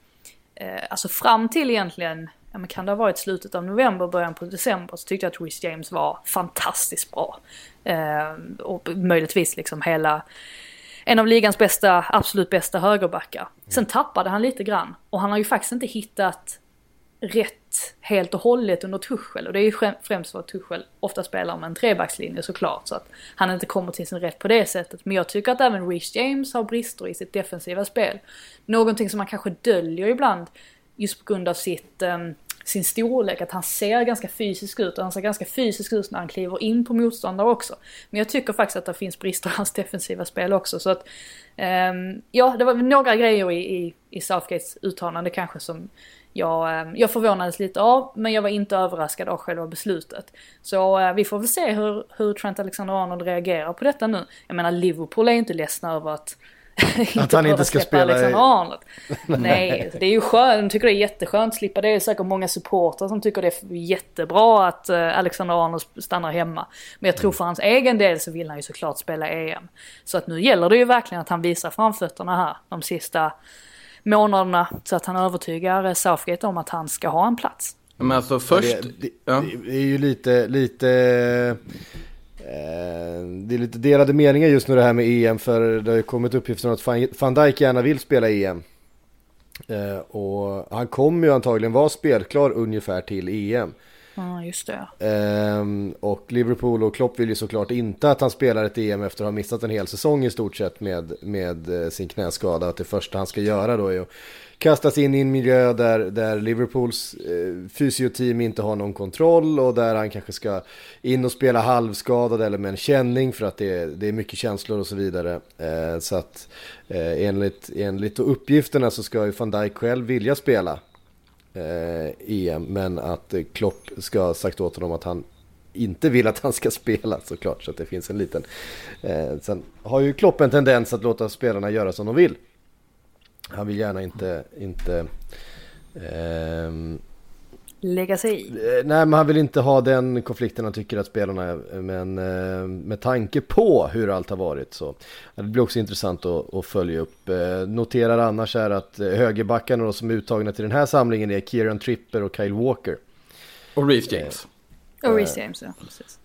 eh, alltså fram till egentligen, ja men kan det ha varit slutet av november, början på december, så tyckte jag att Reece James var fantastiskt bra. Ehm, och möjligtvis liksom hela, en av ligans bästa, absolut bästa högerbackar. Sen tappade han lite grann. Och han har ju faktiskt inte hittat rätt helt och hållet under Tuchel. Och det är ju främst för att Tuchel ofta spelar med en trebackslinje såklart. Så att han inte kommer till sin rätt på det sättet. Men jag tycker att även Reece James har brister i sitt defensiva spel. Någonting som man kanske döljer ibland just på grund av sitt, ehm, sin storlek. Att han ser ganska fysisk ut och han ser ganska fysisk ut när han kliver in på motståndare också. Men jag tycker faktiskt att det finns brister i hans defensiva spel också. Så att, um, ja, det var några grejer i, i, i Southgates uttalande kanske som jag, um, jag förvånades lite av, men jag var inte överraskad av själva beslutet. Så uh, vi får väl se hur, hur Trent Alexander-Arnold reagerar på detta nu. Jag menar Liverpool är ju inte ledsna över att att han inte ska spela i- Alexander-Arnold. Nej, det är ju skönt, de tycker det är jätteskönt att slippa det. Det är säkert många supportrar som tycker det är jättebra att eh, Alexander-Arnold stannar hemma. Men jag tror för hans egen del så vill han ju såklart spela EM. Så att nu gäller det ju verkligen att han visar framfötterna här de sista månaderna så att han övertygar Southgate om att han ska ha en plats. Men alltså först... Det, det, ja. det är ju lite, lite, eh, det är lite delade meningar just nu det här med EM för det har ju kommit uppgifter om att Van- Dijk gärna vill spela EM. Eh, och han kommer ju antagligen vara spelklar ungefär till EM. Ja, just det. Ehm, och Liverpool och Klopp vill ju såklart inte att han spelar ett EM efter att ha missat en hel säsong i stort sett med, med eh, sin knäskada. Att det första han ska göra då är att kastas in i en miljö där, där Liverpools eh, fysioteam inte har någon kontroll och där han kanske ska in och spela halvskadad eller med en känning för att det är, det är mycket känslor och så vidare. Eh, så att eh, enligt, enligt uppgifterna så ska ju van Dijk själv vilja spela eh, EM. Men att Klopp ska ha sagt åt honom att han inte vill att han ska spela såklart. Så att det finns en liten... Eh, sen har ju Klopp en tendens att låta spelarna göra som de vill. Han vill gärna inte... inte ehm, Lägga sig i. Eh, Nej, men han vill inte ha den konflikten han tycker att spelarna är. Men eh, med tanke på hur allt har varit så det blir också intressant att, att följa upp. Eh, Noterar annars är att eh, högerbackarna då som är uttagna till den här samlingen är Kieran Tripper och Kyle Walker. Och Reece James. Och Reece James, ja. Precis.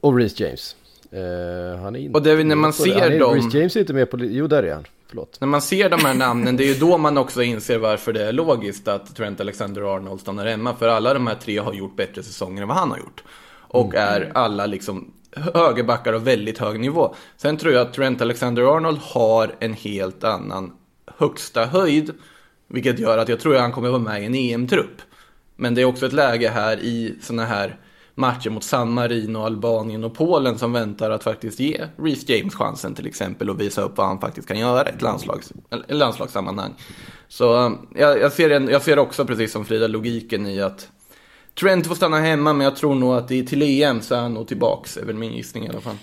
Och Reece James. Eh, han är inte Och det är när man med på det. ser dem- Reece James är inte med på... Jo, där är han. Förlåt. När man ser de här namnen, det är ju då man också inser varför det är logiskt att Trent Alexander-Arnold stannar hemma. För alla de här tre har gjort bättre säsonger än vad han har gjort. Och är alla liksom högerbackar av väldigt hög nivå. Sen tror jag att Trent Alexander-Arnold har en helt annan högsta höjd. Vilket gör att jag tror att han kommer vara med i en EM-trupp. Men det är också ett läge här i såna här matcher mot San Marino, Albanien och Polen som väntar att faktiskt ge Reece James chansen till exempel och visa upp vad han faktiskt kan göra i ett landslags, eller landslagssammanhang. Så eh, jag, jag, ser en, jag ser också precis som Frida logiken i att Trent får stanna hemma men jag tror nog att det är till EM så är han nog tillbaks, är väl min gissning i alla fall.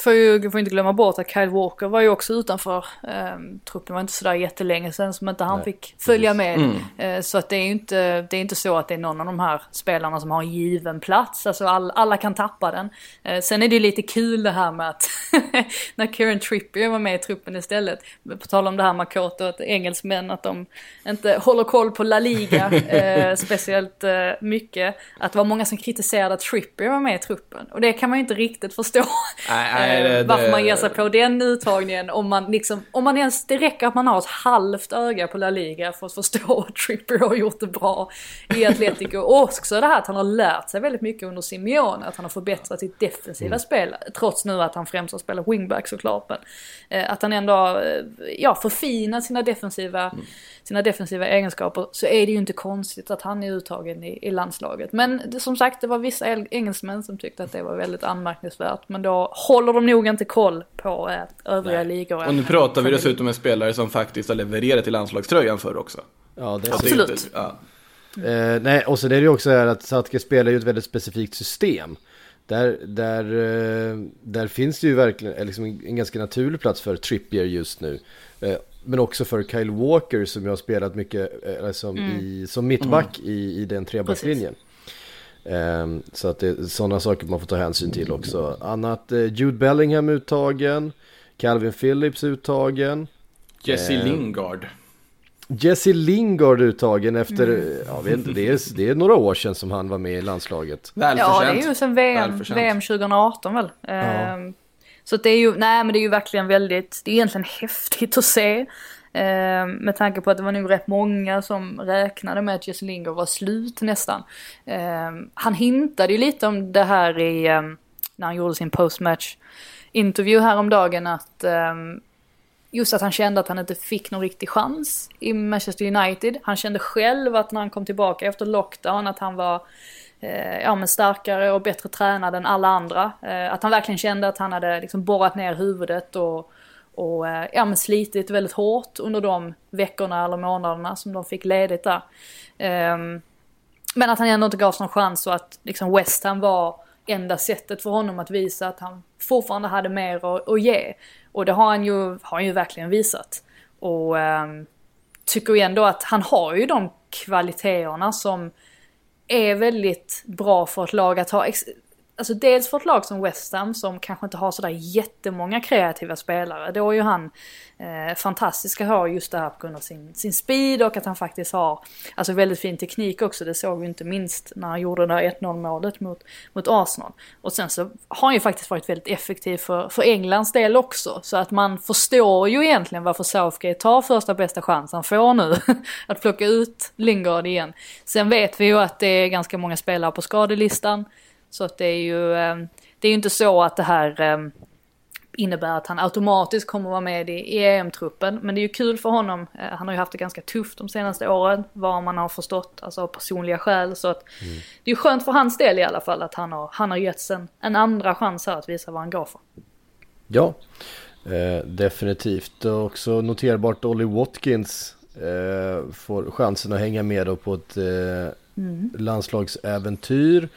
Får ju får inte glömma bort att Kyle Walker var ju också utanför um, truppen. var inte sådär jättelänge sedan som inte han Nej, fick följa med. Mm. Eh, så att det är ju inte, det är inte så att det är någon av de här spelarna som har en given plats. Alltså all, alla kan tappa den. Eh, sen är det ju lite kul det här med att när Kieran Trippier var med i truppen istället. På tal om det här Makoto, att engelsmän att de inte håller koll på La Liga eh, speciellt eh, mycket. Att det var många som kritiserade att Trippier var med i truppen. Och det kan man ju inte riktigt förstå. Nej, nej, Eh, det- Varför det- man ger sig på den uttagningen om man liksom, om man ens, det räcker att man har ett halvt öga på La Liga för att förstå att Trippier har gjort det bra i Atletico. Och också det här att han har lärt sig väldigt mycket under Simeone, att han har förbättrat sitt defensiva Mm. spel. Trots nu att han främst har spelat wingback såklart. Men, eh, att han ändå har, eh, ja, förfinat sina defensiva, Mm. sina defensiva egenskaper så är det ju inte konstigt att han är uttagen i, i landslaget. Men det, som sagt, det var vissa el- engelsmän som tyckte att det var väldigt anmärkningsvärt. Men då håller de nog inte koll på eh, övriga ligor. Och nu pratar vi dessutom med spelare som faktiskt har levererat i landslagströjan förr också. Ja, det det Absolut. inte- Ja. Eh, nej, och så är det ju också här att Southgate spelar ju ett väldigt specifikt system. Där, där, eh, där finns det ju verkligen eh, liksom en, en ganska naturlig plats för Trippier just nu. Eh, men också för Kyle Walker som jag har spelat mycket eh, som, i, som mittback i, i den trebackslinjen. Ehm, så att det är sådana saker man får ta hänsyn till också. Annat, eh, Jude Bellingham uttagen. Calvin Phillips uttagen. Jesse Eh, Lingard. Jesse Lingard uttagen efter, ja, vet inte, det, är, det är några år sedan som han var med i landslaget. Ja, det Välförtjänt. är ju sen VM, Välförtjänt. VM 2018 väl. Ehm, Så det är ju, nej men det är ju verkligen väldigt, det är egentligen häftigt att se. Eh, med tanke på att det var nog rätt många som räknade med att Jesse Lingard var slut nästan. Eh, han hintade ju lite om det här i, eh, när han gjorde sin postmatch intervju häromdagen att eh, just att han kände att han inte fick någon riktig chans i Manchester United. Han kände själv att när han kom tillbaka efter lockdown att han var eh, ja, men starkare och bättre tränad än alla andra. Eh, att han verkligen kände att han hade liksom borrat ner huvudet och, och eh, ja, men slitit väldigt hårt under de veckorna eller månaderna som de fick ledigt där. Um, men att han ändå inte gavs någon chans och att liksom West Ham var enda sättet för honom att visa att han fortfarande hade mer att, att ge. Och det har han ju, har han ju verkligen visat. Och um, tycker ju ändå att han har ju de kvaliteterna som är väldigt bra för ett lag att ha. Alltså dels för ett lag som West Ham som kanske inte har sådär jättemånga kreativa spelare. Då är ju han eh, fantastisk att ha just det här på grund av sin, sin speed och att han faktiskt har alltså väldigt fin teknik också. Det såg vi inte minst när han gjorde det där 1-0 målet mot, mot Arsenal. Och sen så har han ju faktiskt varit väldigt effektiv för, för Englands del också. Så att man förstår ju egentligen varför Southgate tar första bästa chans han får nu. att plocka ut Lingard igen. Sen vet vi ju att det är ganska många spelare på skadelistan. Så att det är ju, ehm, det är ju inte så att det här ehm, innebär att han automatiskt kommer vara med i EM-truppen. Men det är ju kul för honom. Eh, han har ju haft det ganska tufft de senaste åren, vad man har förstått, alltså av personliga skäl. Så att mm. det är ju skönt för hans del i alla fall att han har, han har getts en, en andra chans här att visa vad han går för. Ja, eh, definitivt. Och också noterbart Olly Watkins eh, får chansen att hänga med då på ett eh, mm. landslagsäventyr.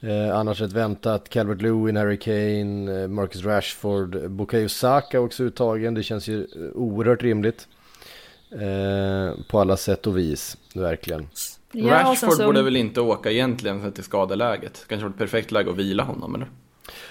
Eh, annars ett väntat Calvert Lewin, Harry Kane, eh, Marcus Rashford, Bukayo Saka också uttagen. Det känns ju eh, oerhört rimligt. Eh, på alla sätt och vis, verkligen. Ja, Rashford så... borde väl inte åka egentligen för att det är skadeläget. Kanske var ett perfekt läge att vila honom eller?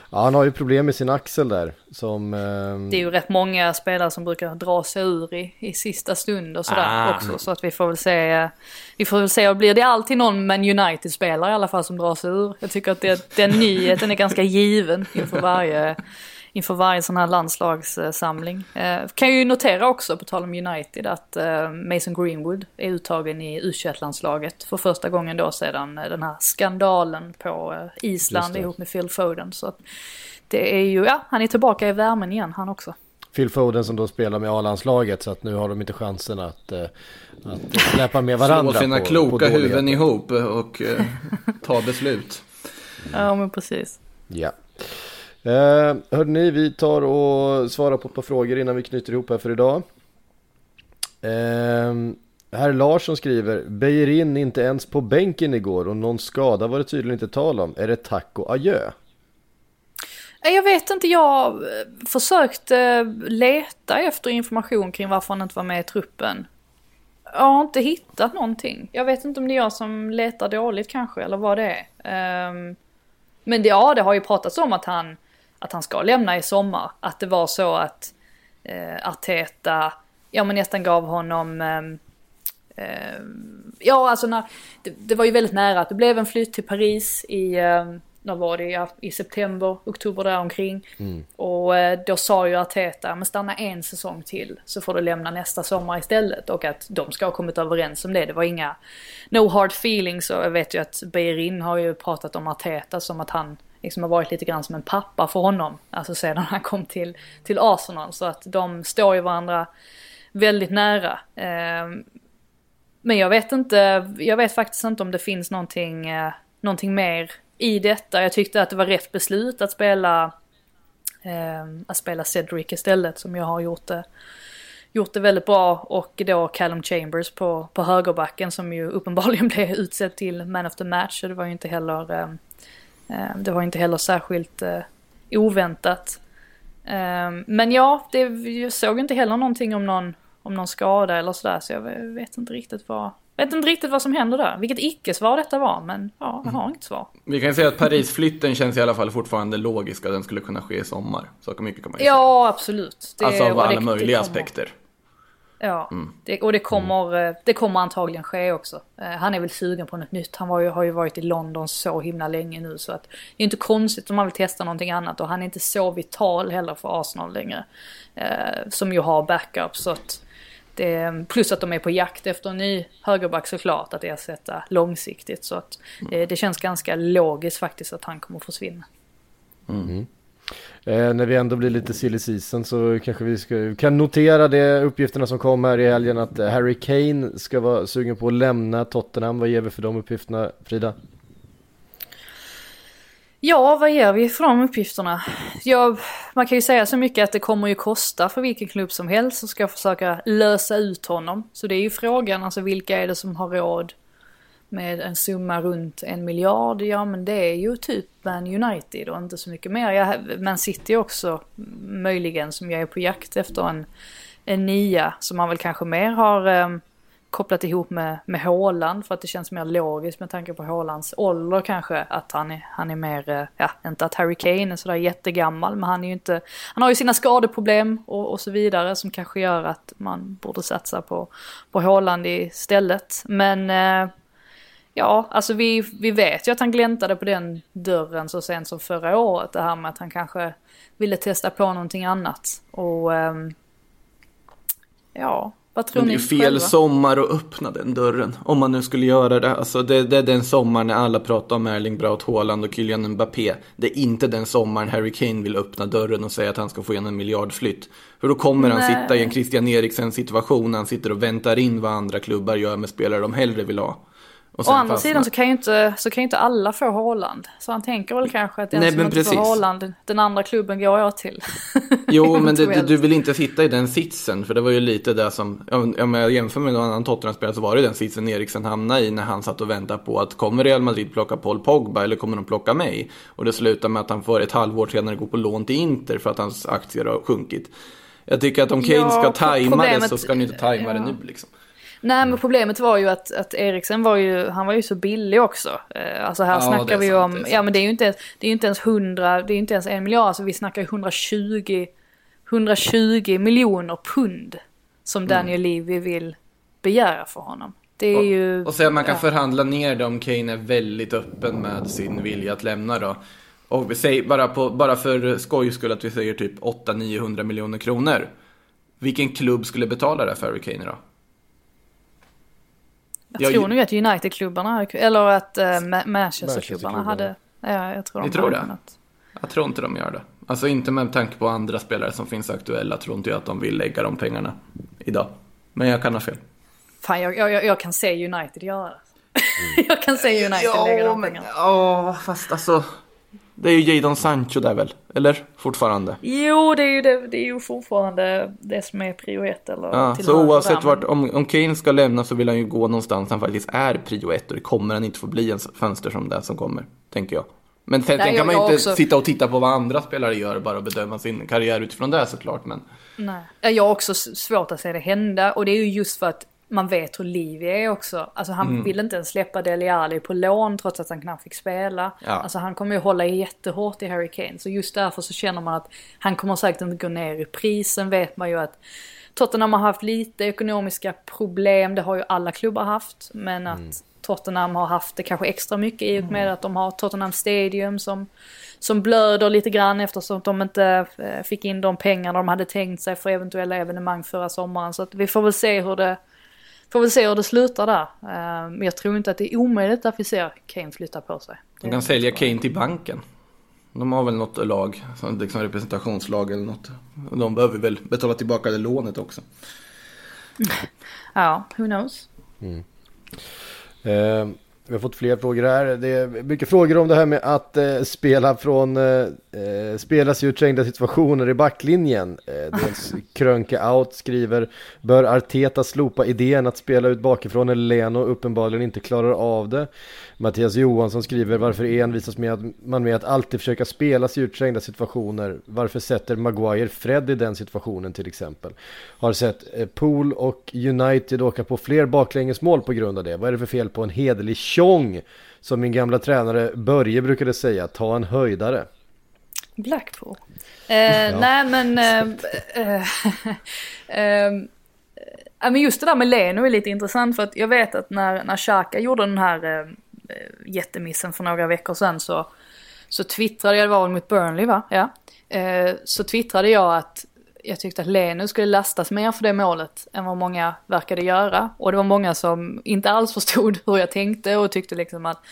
Ja, han har ju problem med sin axel där. Som, eh... Det är ju rätt många spelare som brukar dra sig ur i, i sista stund och sådär ah. också. Så att vi får väl se. Vi får väl se, och blir det alltid någon Man United-spelare i alla fall som drar sig ur? Jag tycker att det, den nyheten är ganska given inför varje inför varje sån här landslagssamling. Eh, kan ju notera också, på tal om United, att eh, Mason Greenwood är uttagen i U21-landslaget för första gången då sedan eh, den här skandalen på eh, Island ihop med Phil Foden. Så att det är ju, ja, han är tillbaka i värmen igen han också. Phil Foden som då spelar med A-landslaget så att nu har de inte chansen att, eh, att släppa med varandra. Slå sina på, kloka på huvuden ihop och eh, ta beslut. Ja men precis. Ja. Eh, hörde ni, vi tar och svarar på ett par frågor innan vi knyter ihop här för idag. Eh, herr Larsson skriver, Beijerin inte ens på bänken igår och någon skada var det tydligen inte tal om. Är det tack och adjö? Eh, jag vet inte, jag eh, försökte eh, leta efter information kring varför han inte var med i truppen. Jag har inte hittat någonting. Jag vet inte om det är jag som letar dåligt kanske, eller vad det är. Ehm, men det, ja, det har ju pratats om att han att han ska lämna i sommar. Att det var så att eh, Arteta, ja men nästan gav honom eh, Ja alltså när, det, det, var ju väldigt nära att det blev en flytt till Paris i, eh, när var det, i september, oktober däromkring. Mm. Och eh, då sa ju Arteta, men stanna en säsong till så får du lämna nästa sommar istället. Och att de ska ha kommit överens om det. Det var inga, no hard feelings och jag vet ju att Beirin har ju pratat om Arteta som att han liksom har varit lite grann som en pappa för honom. Alltså sedan han kom till, till Arsenal. Så att de står ju varandra väldigt nära. Ehm, men jag vet inte, jag vet faktiskt inte om det finns någonting, eh, någonting mer i detta. Jag tyckte att det var rätt beslut att spela, ehm, att spela Cedric istället som jag har gjort det gjort det väldigt bra och då Callum Chambers på, på högerbacken som ju uppenbarligen blev utsedd till man of the match. Så det var ju inte heller Eh, det var inte heller särskilt eh, oväntat. Eh, men ja, det, jag såg inte heller någonting om någon, om någon skada eller sådär så jag vet inte riktigt vad, vet inte riktigt vad som händer där. Vilket icke-svar detta var, men ja, jag har inget svar. Vi kan säga att Paris-flytten känns i alla fall fortfarande logisk att den skulle kunna ske i sommar. Så mycket kan man ju säga. Ja, absolut. Det, alltså av alla möjliga aspekter. Ja, mm. det, och det kommer, mm. det kommer antagligen ske också. Eh, han är väl sugen på något nytt. Han var ju, har ju varit i London så himla länge nu så att det är inte konstigt om han vill testa någonting annat och han är inte så vital heller för Arsenal längre. Eh, som ju har backup så att det, plus att de är på jakt efter en ny högerback såklart att ersätta långsiktigt så att mm. det, det känns ganska logiskt faktiskt att han kommer att försvinna. Mm. Eh, när vi ändå blir lite silly season så kanske vi ska, kan notera det uppgifterna som kom här i helgen att eh, Harry Kane ska vara sugen på att lämna Tottenham. Vad ger vi för de uppgifterna Frida? Ja, vad ger vi för de uppgifterna? Ja, man kan ju säga så mycket att det kommer ju kosta för vilken klubb som helst som ska försöka lösa ut honom. Så det är ju frågan, alltså vilka är det som har råd med en summa runt en miljard? Ja, men det är ju typ Man United och inte så mycket mer. Ja, Man City också möjligen som jag är på jakt efter en, en nia som man väl kanske mer har eh, kopplat ihop med, med Håland för att det känns mer logiskt med tanke på Hålands ålder kanske. Att han är, han är mer, eh, ja inte att Harry Kane är sådär jättegammal men han är ju inte, han har ju sina skadeproblem och, och så vidare som kanske gör att man borde satsa på, på Håland istället. Men eh, ja, alltså vi, vi vet ju att han gläntade på den dörren så sent som förra året. Det här med att han kanske ville testa på någonting annat. Och eh, ja, vad tror Men det är fel själva? sommar att öppna den dörren. Om man nu skulle göra det. Alltså det, det är den sommaren när alla pratar om Erling Braut Haaland och Kylian Mbappé. Det är inte den sommaren Harry Kane vill öppna dörren och säga att han ska få igen en miljardflytt. För då kommer han Nej. sitta i en Christian Eriksen situation. Han sitter och väntar in vad andra klubbar gör med spelare de hellre vill ha. Å andra sidan så kan ju inte, så kan ju inte alla få Haaland. Så han tänker väl kanske att den Nej, som inte precis. får Haaland, den andra klubben går jag till. Jo, men det, det, du vill inte sitta i den sitsen. För det var ju lite det som, om jag jämför med någon annan Tottenham-spelare så var det den sitsen Eriksen hamnade i när han satt och väntade på att kommer Real Madrid plocka Paul Pogba eller kommer de plocka mig? Och det slutar med att han får ett halvår senare gå på lån till Inter för att hans aktier har sjunkit. Jag tycker att om Kane Ja, ska tajma det så ska han inte tajma det ja. nu liksom. Nej men problemet var ju att, att Eriksen var ju, han var ju så billig också. Eh, Alltså här Ja, snackar vi sant, om, ja men det är ju inte, det är ju inte ens 100, det är ju inte ens en miljard, alltså vi snackar ju 120, 120 miljoner pund. Som Daniel Levy vill begära för honom. Det är ju... Och att man kan ja. förhandla ner det om Kane är väldigt öppen med sin vilja att lämna då. Och vi säger bara, på, bara för skojs skull att vi säger typ 800-900 miljoner kronor. Vilken klubb skulle betala det för Harry Kane då? Jag Jag- tror nog att United-klubbarna, eller att uh, Manchester-klubbarna hade... Ja, jag tror de Ni tror det? kunnat. Jag tror inte de gör det. Alltså inte med tanke på andra spelare som finns aktuella tror inte jag att de vill lägga de pengarna idag. Men jag kan ha fel. Fan, jag, jag, jag kan se United göra det. jag kan se United lägga de pengarna. ja, fast alltså. Det är ju Jadon Sancho där väl? Eller? Fortfarande. Jo, det är ju, det, det är ju fortfarande det som är prio ett eller Ja, så oavsett där, vart, om, om Kane ska lämna så vill han ju gå någonstans han faktiskt är prio ett och det kommer han inte få bli en fönster som det som kommer, tänker jag. Men sen, Nej, sen kan man ju inte också- sitta och titta på vad andra spelare gör bara och bedöma sin karriär utifrån det såklart. Men Nej. Ja, Jag har också svårt att se det hända och det är ju just för att man vet hur Livy är också. Alltså han Mm. vill inte ens släppa Dele Alli på lån trots att han knappt fick spela. Ja. Alltså han kommer ju hålla jättehårt i Harry Kane. Så just därför så känner man att han kommer säkert inte gå ner i prisen vet man ju att Tottenham har haft lite ekonomiska problem, det har ju alla klubbar haft. Men att Mm. Tottenham har haft det kanske extra mycket i och med att de har Tottenham Stadium som, som blöder lite grann eftersom de inte eh, fick in de pengarna de hade tänkt sig för eventuella evenemang förra sommaren. Så att vi får väl se hur det, får väl se hur det slutar där. Eh, Men jag tror inte att det är omöjligt att vi ser Kane flytta på sig. de kan sälja Kane till banken. De har väl något lag, som liksom representationslag eller något. De behöver väl betala tillbaka det lånet också. Ja, who knows? Eh, vi har fått fler frågor här. Det är mycket frågor om det här med att eh, spela från eh, eh, spelas i utträngda situationer i backlinjen. Eh, dels Krönke Out skriver Bör Arteta slopa idén att spela ut bakifrån när Leno uppenbarligen inte klarar av det? Mattias Johansson skriver Varför envisas med att man med att alltid försöka spela sig i utträngda situationer? Varför sätter Maguire Fred i den situationen till exempel? Har sett eh, Pool och United åka på fler baklängesmål på grund av det. Vad är det för fel på en hederlig tjong? Som min gamla tränare Börje brukade säga, ta en höjdare. Blackpool. Eh, Nej men... Eh, eh, eh, ja, men just det där med Leno är lite intressant för att jag vet att när, när Xhaka gjorde den här eh, eh, jättemissen för några veckor sedan så, så twittrade jag, det var väl mot Burnley va? Ja. Så twittrade jag att jag tyckte att Lenu skulle lastas mer för det målet än vad många verkade göra. Och det var många som inte alls förstod hur jag tänkte och tyckte liksom att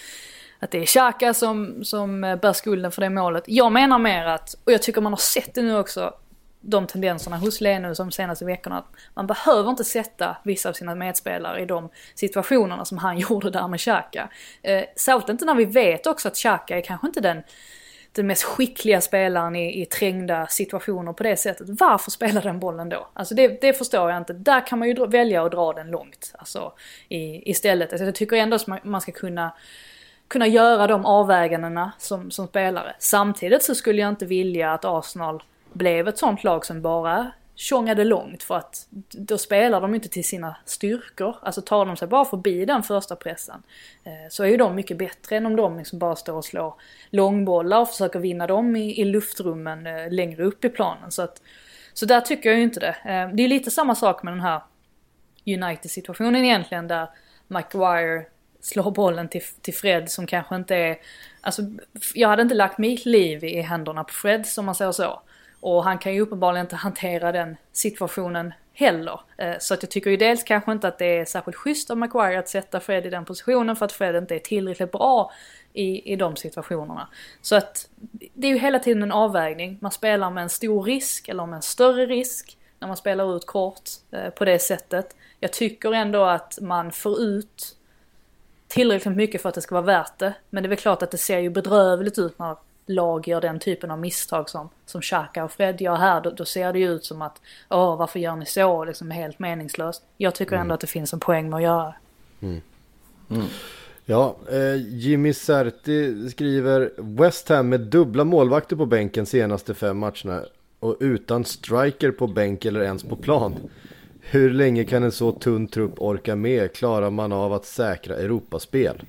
att det är Xhaka som, som bär skulden för det målet. Jag menar mer att, och jag tycker man har sett det nu också, de tendenserna hos Lenu de senaste veckorna. Att man behöver inte sätta vissa av sina medspelare i de situationerna som han gjorde där med Xhaka. Eh, särskilt inte när vi vet också att Xhaka är kanske inte den den mest skickliga spelaren i, i trängda situationer på det sättet. Varför spelar den bollen då? Alltså det, det förstår jag inte. Där kan man ju dra, välja att dra den långt. Alltså i, istället. Alltså jag tycker ändå att man, man ska kunna kunna göra de avvägandena som, som spelare. Samtidigt så skulle jag inte vilja att Arsenal blev ett sånt lag som bara tjongade långt för att då spelar de inte till sina styrkor. Alltså tar de sig bara förbi den första pressen eh, så är ju de mycket bättre än om de liksom bara står och slår långbollar och försöker vinna dem i, i luftrummen eh, längre upp i planen. Så, att, så där tycker jag ju inte det. Eh, det är lite samma sak med den här United-situationen egentligen där McGuire slår bollen till, till Fred som kanske inte är... Alltså, jag hade inte lagt mitt liv i händerna på Fred som man säger så. Och han kan ju uppenbarligen inte hantera den situationen heller. Eh, så att jag tycker ju dels kanske inte att det är särskilt schysst av Maguire att sätta Fred i den positionen för att Fred inte är tillräckligt bra i, i de situationerna. Så att det är ju hela tiden en avvägning. Man spelar med en stor risk eller med en större risk när man spelar ut kort eh, på det sättet. Jag tycker ändå att man får ut tillräckligt mycket för att det ska vara värt det. Men det är väl klart att det ser ju bedrövligt ut när lag gör den typen av misstag som, som Xhaka och Fred gör här. Då, då ser det ju ut som att, åh varför gör ni så? Liksom helt meningslöst. Jag tycker mm. ändå att det finns en poäng med att göra mm. mm. Ja, eh, Jimmy Serti skriver West Ham med dubbla målvakter på bänken senaste fem matcherna och utan striker på bänk eller ens på plan. Hur länge kan en så tunn trupp orka med? Klarar man av att säkra Europaspel?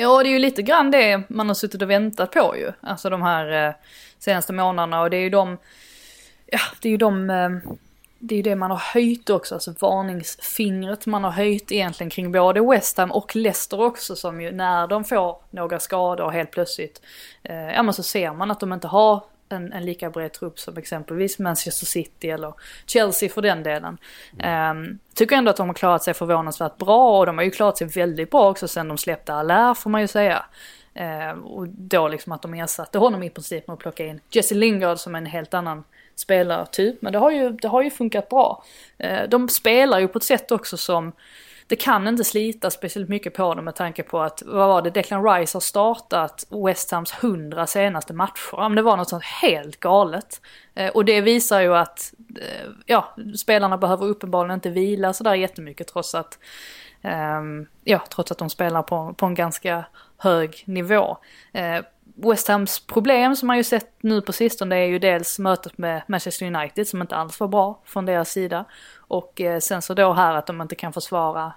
Ja, det är ju lite grann det man har suttit och väntat på ju. Alltså de här eh, senaste månaderna och det är ju de, ja det är ju de, eh, det är ju det man har höjt också, alltså varningsfingret man har höjt egentligen kring både West Ham och Leicester också som ju när de får några skador helt plötsligt, eh, ja men så ser man att de inte har en, en lika bred trupp som exempelvis Manchester City eller Chelsea för den delen. Um, tycker ändå att de har klarat sig förvånansvärt bra och de har ju klarat sig väldigt bra också sen de släppte Allaire får man ju säga. Uh, och då liksom att de ersatte honom i princip med att plocka in Jesse Lingard som en helt annan spelartyp. Men det har ju, det har ju funkat bra. Uh, de spelar ju på ett sätt också som det kan inte slita speciellt mycket på dem med tanke på att, vad var det, Declan Rice har startat West Hams hundra senaste matcher. Men det var något sånt helt galet. Eh, och det visar ju att, eh, ja, spelarna behöver uppenbarligen inte vila sådär jättemycket trots att, ehm, ja, trots att de spelar på, på en ganska hög nivå. Eh, West Hams problem som man ju sett nu på sistone är ju dels mötet med Manchester United som inte alls var bra från deras sida. Och eh, sen så då här att de inte kan försvara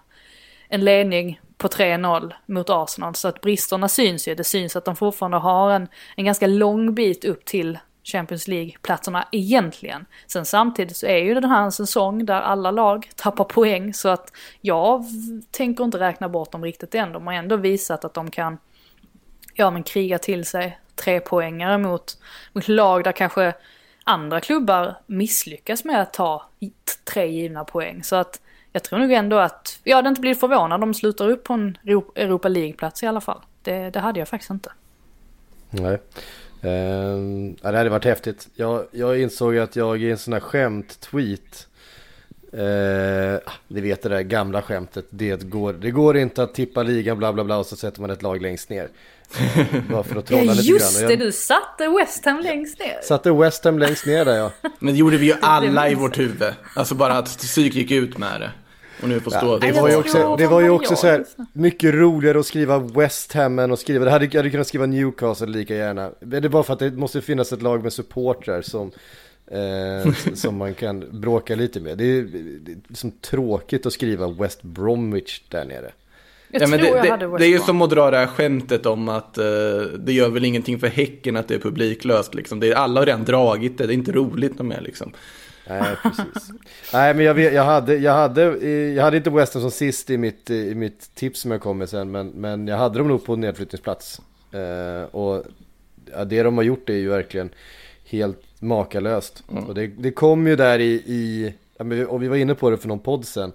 en ledning på 3-0 mot Arsenal. Så att bristerna syns ju. Det syns att de fortfarande har en, en ganska lång bit upp till Champions League-platserna egentligen. Sen samtidigt så är ju den här en säsong där alla lag tappar poäng så att jag tänker inte räkna bort dem riktigt än. De har ändå visat att de kan, ja men kriga till sig tre poängare mot, mot lag där kanske andra klubbar misslyckas med att ta tre givna poäng. Så att jag tror nog ändå att, jag hade inte blivit förvånad om de slutar upp på en Europa League-plats i alla fall. Det, det hade jag faktiskt inte. Nej. Uh, det hade varit häftigt. Jag, jag insåg att jag i en sån här skämt-tweet uh, Ni vet det där gamla skämtet. Det går, det går inte att tippa ligan bla bla bla och så sätter man ett lag längst ner. Bara för att trolla ja, lite just grann. det, du satte West Ham längst ner. Satte West Ham längst ner där ja. Men det gjorde vi ju alla i vårt huvud. Alltså bara att psyk gick ut med det. Och nu förstå ja, det, var ju också, det var ju också så här, mycket roligare att skriva West Ham än att skriva, det hade, jag hade kunnat skriva Newcastle lika gärna. Det är bara för att det måste finnas ett lag med supportrar som, eh, som man kan bråka lite med. Det är, det är liksom tråkigt att skriva West Bromwich där nere. Jag ja, men det, det, det, är ju som att dra det här skämtet om att uh, det gör väl ingenting för Häcken att det är publiklöst. Liksom. Det är, alla har redan dragit det, det är inte roligt med liksom. Nej, precis. Nej, men jag, vet, jag, hade, jag, hade, jag hade inte Western som sist i mitt, i mitt tips som jag kom med sen, men, men jag hade dem nog på nedflyttningsplats. Eh, och ja, det de har gjort är ju verkligen helt makalöst. Mm. Och det, det kom ju där i, i och vi var inne på det för någon podd sen.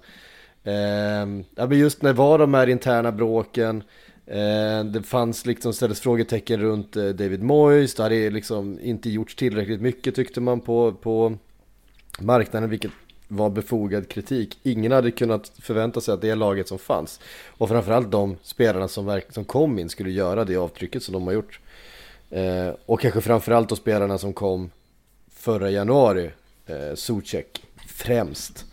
Eh, ja, men just när var de här interna bråken, eh, det fanns liksom ställdes frågetecken runt eh, David Moyes, det hade liksom inte gjorts tillräckligt mycket tyckte man på, på marknaden, vilket var befogad kritik. Ingen hade kunnat förvänta sig att det laget som fanns och framförallt de spelarna som, verk, som kom in skulle göra det avtrycket som de har gjort. Eh, och kanske framförallt då spelarna som kom förra januari. Eh, Zuzek främst.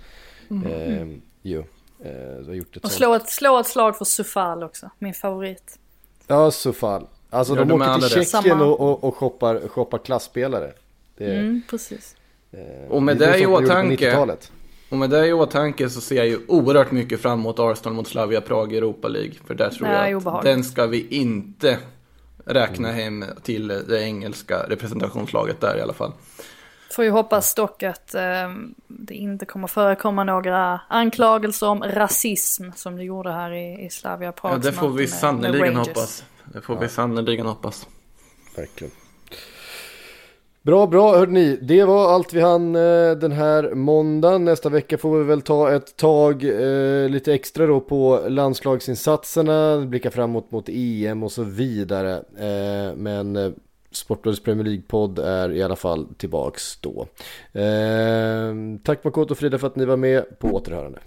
Eh, jo, eh, har gjort ett Och slå ett, slå ett slag för Sufal också, min favorit. Ja, Sufal. Alltså Gör de åker till. Tjeckien och, och, och shoppar, shoppar klassspelare. Det, Mm, precis. eh, Och med det det i åtanke- 90-talet. Och med det i åtanke så ser jag ju oerhört mycket fram emot Arsenal mot Slavia Prag i Europa League. För där tror Nej, jag att obehagligt. den ska vi inte räkna hem till det engelska representationslaget där i alla fall. Får ju hoppas dock att eh, det inte kommer förekomma några anklagelser om rasism som det gjorde här i, i Slavia Prag. Ja, det får vi sannerligen hoppas. Det får vi sannerligen hoppas. Verkligen. Bra, bra hörni. Det var allt vi hann eh, den här måndagen. Nästa vecka får vi väl ta ett tag eh, lite extra då på landslagsinsatserna, blicka framåt mot EM och så vidare. Eh, men eh, Sportbladets Premier League-podd är i alla fall tillbaks då. Eh, tack Makoto och Frida för att ni var med. På återhörande.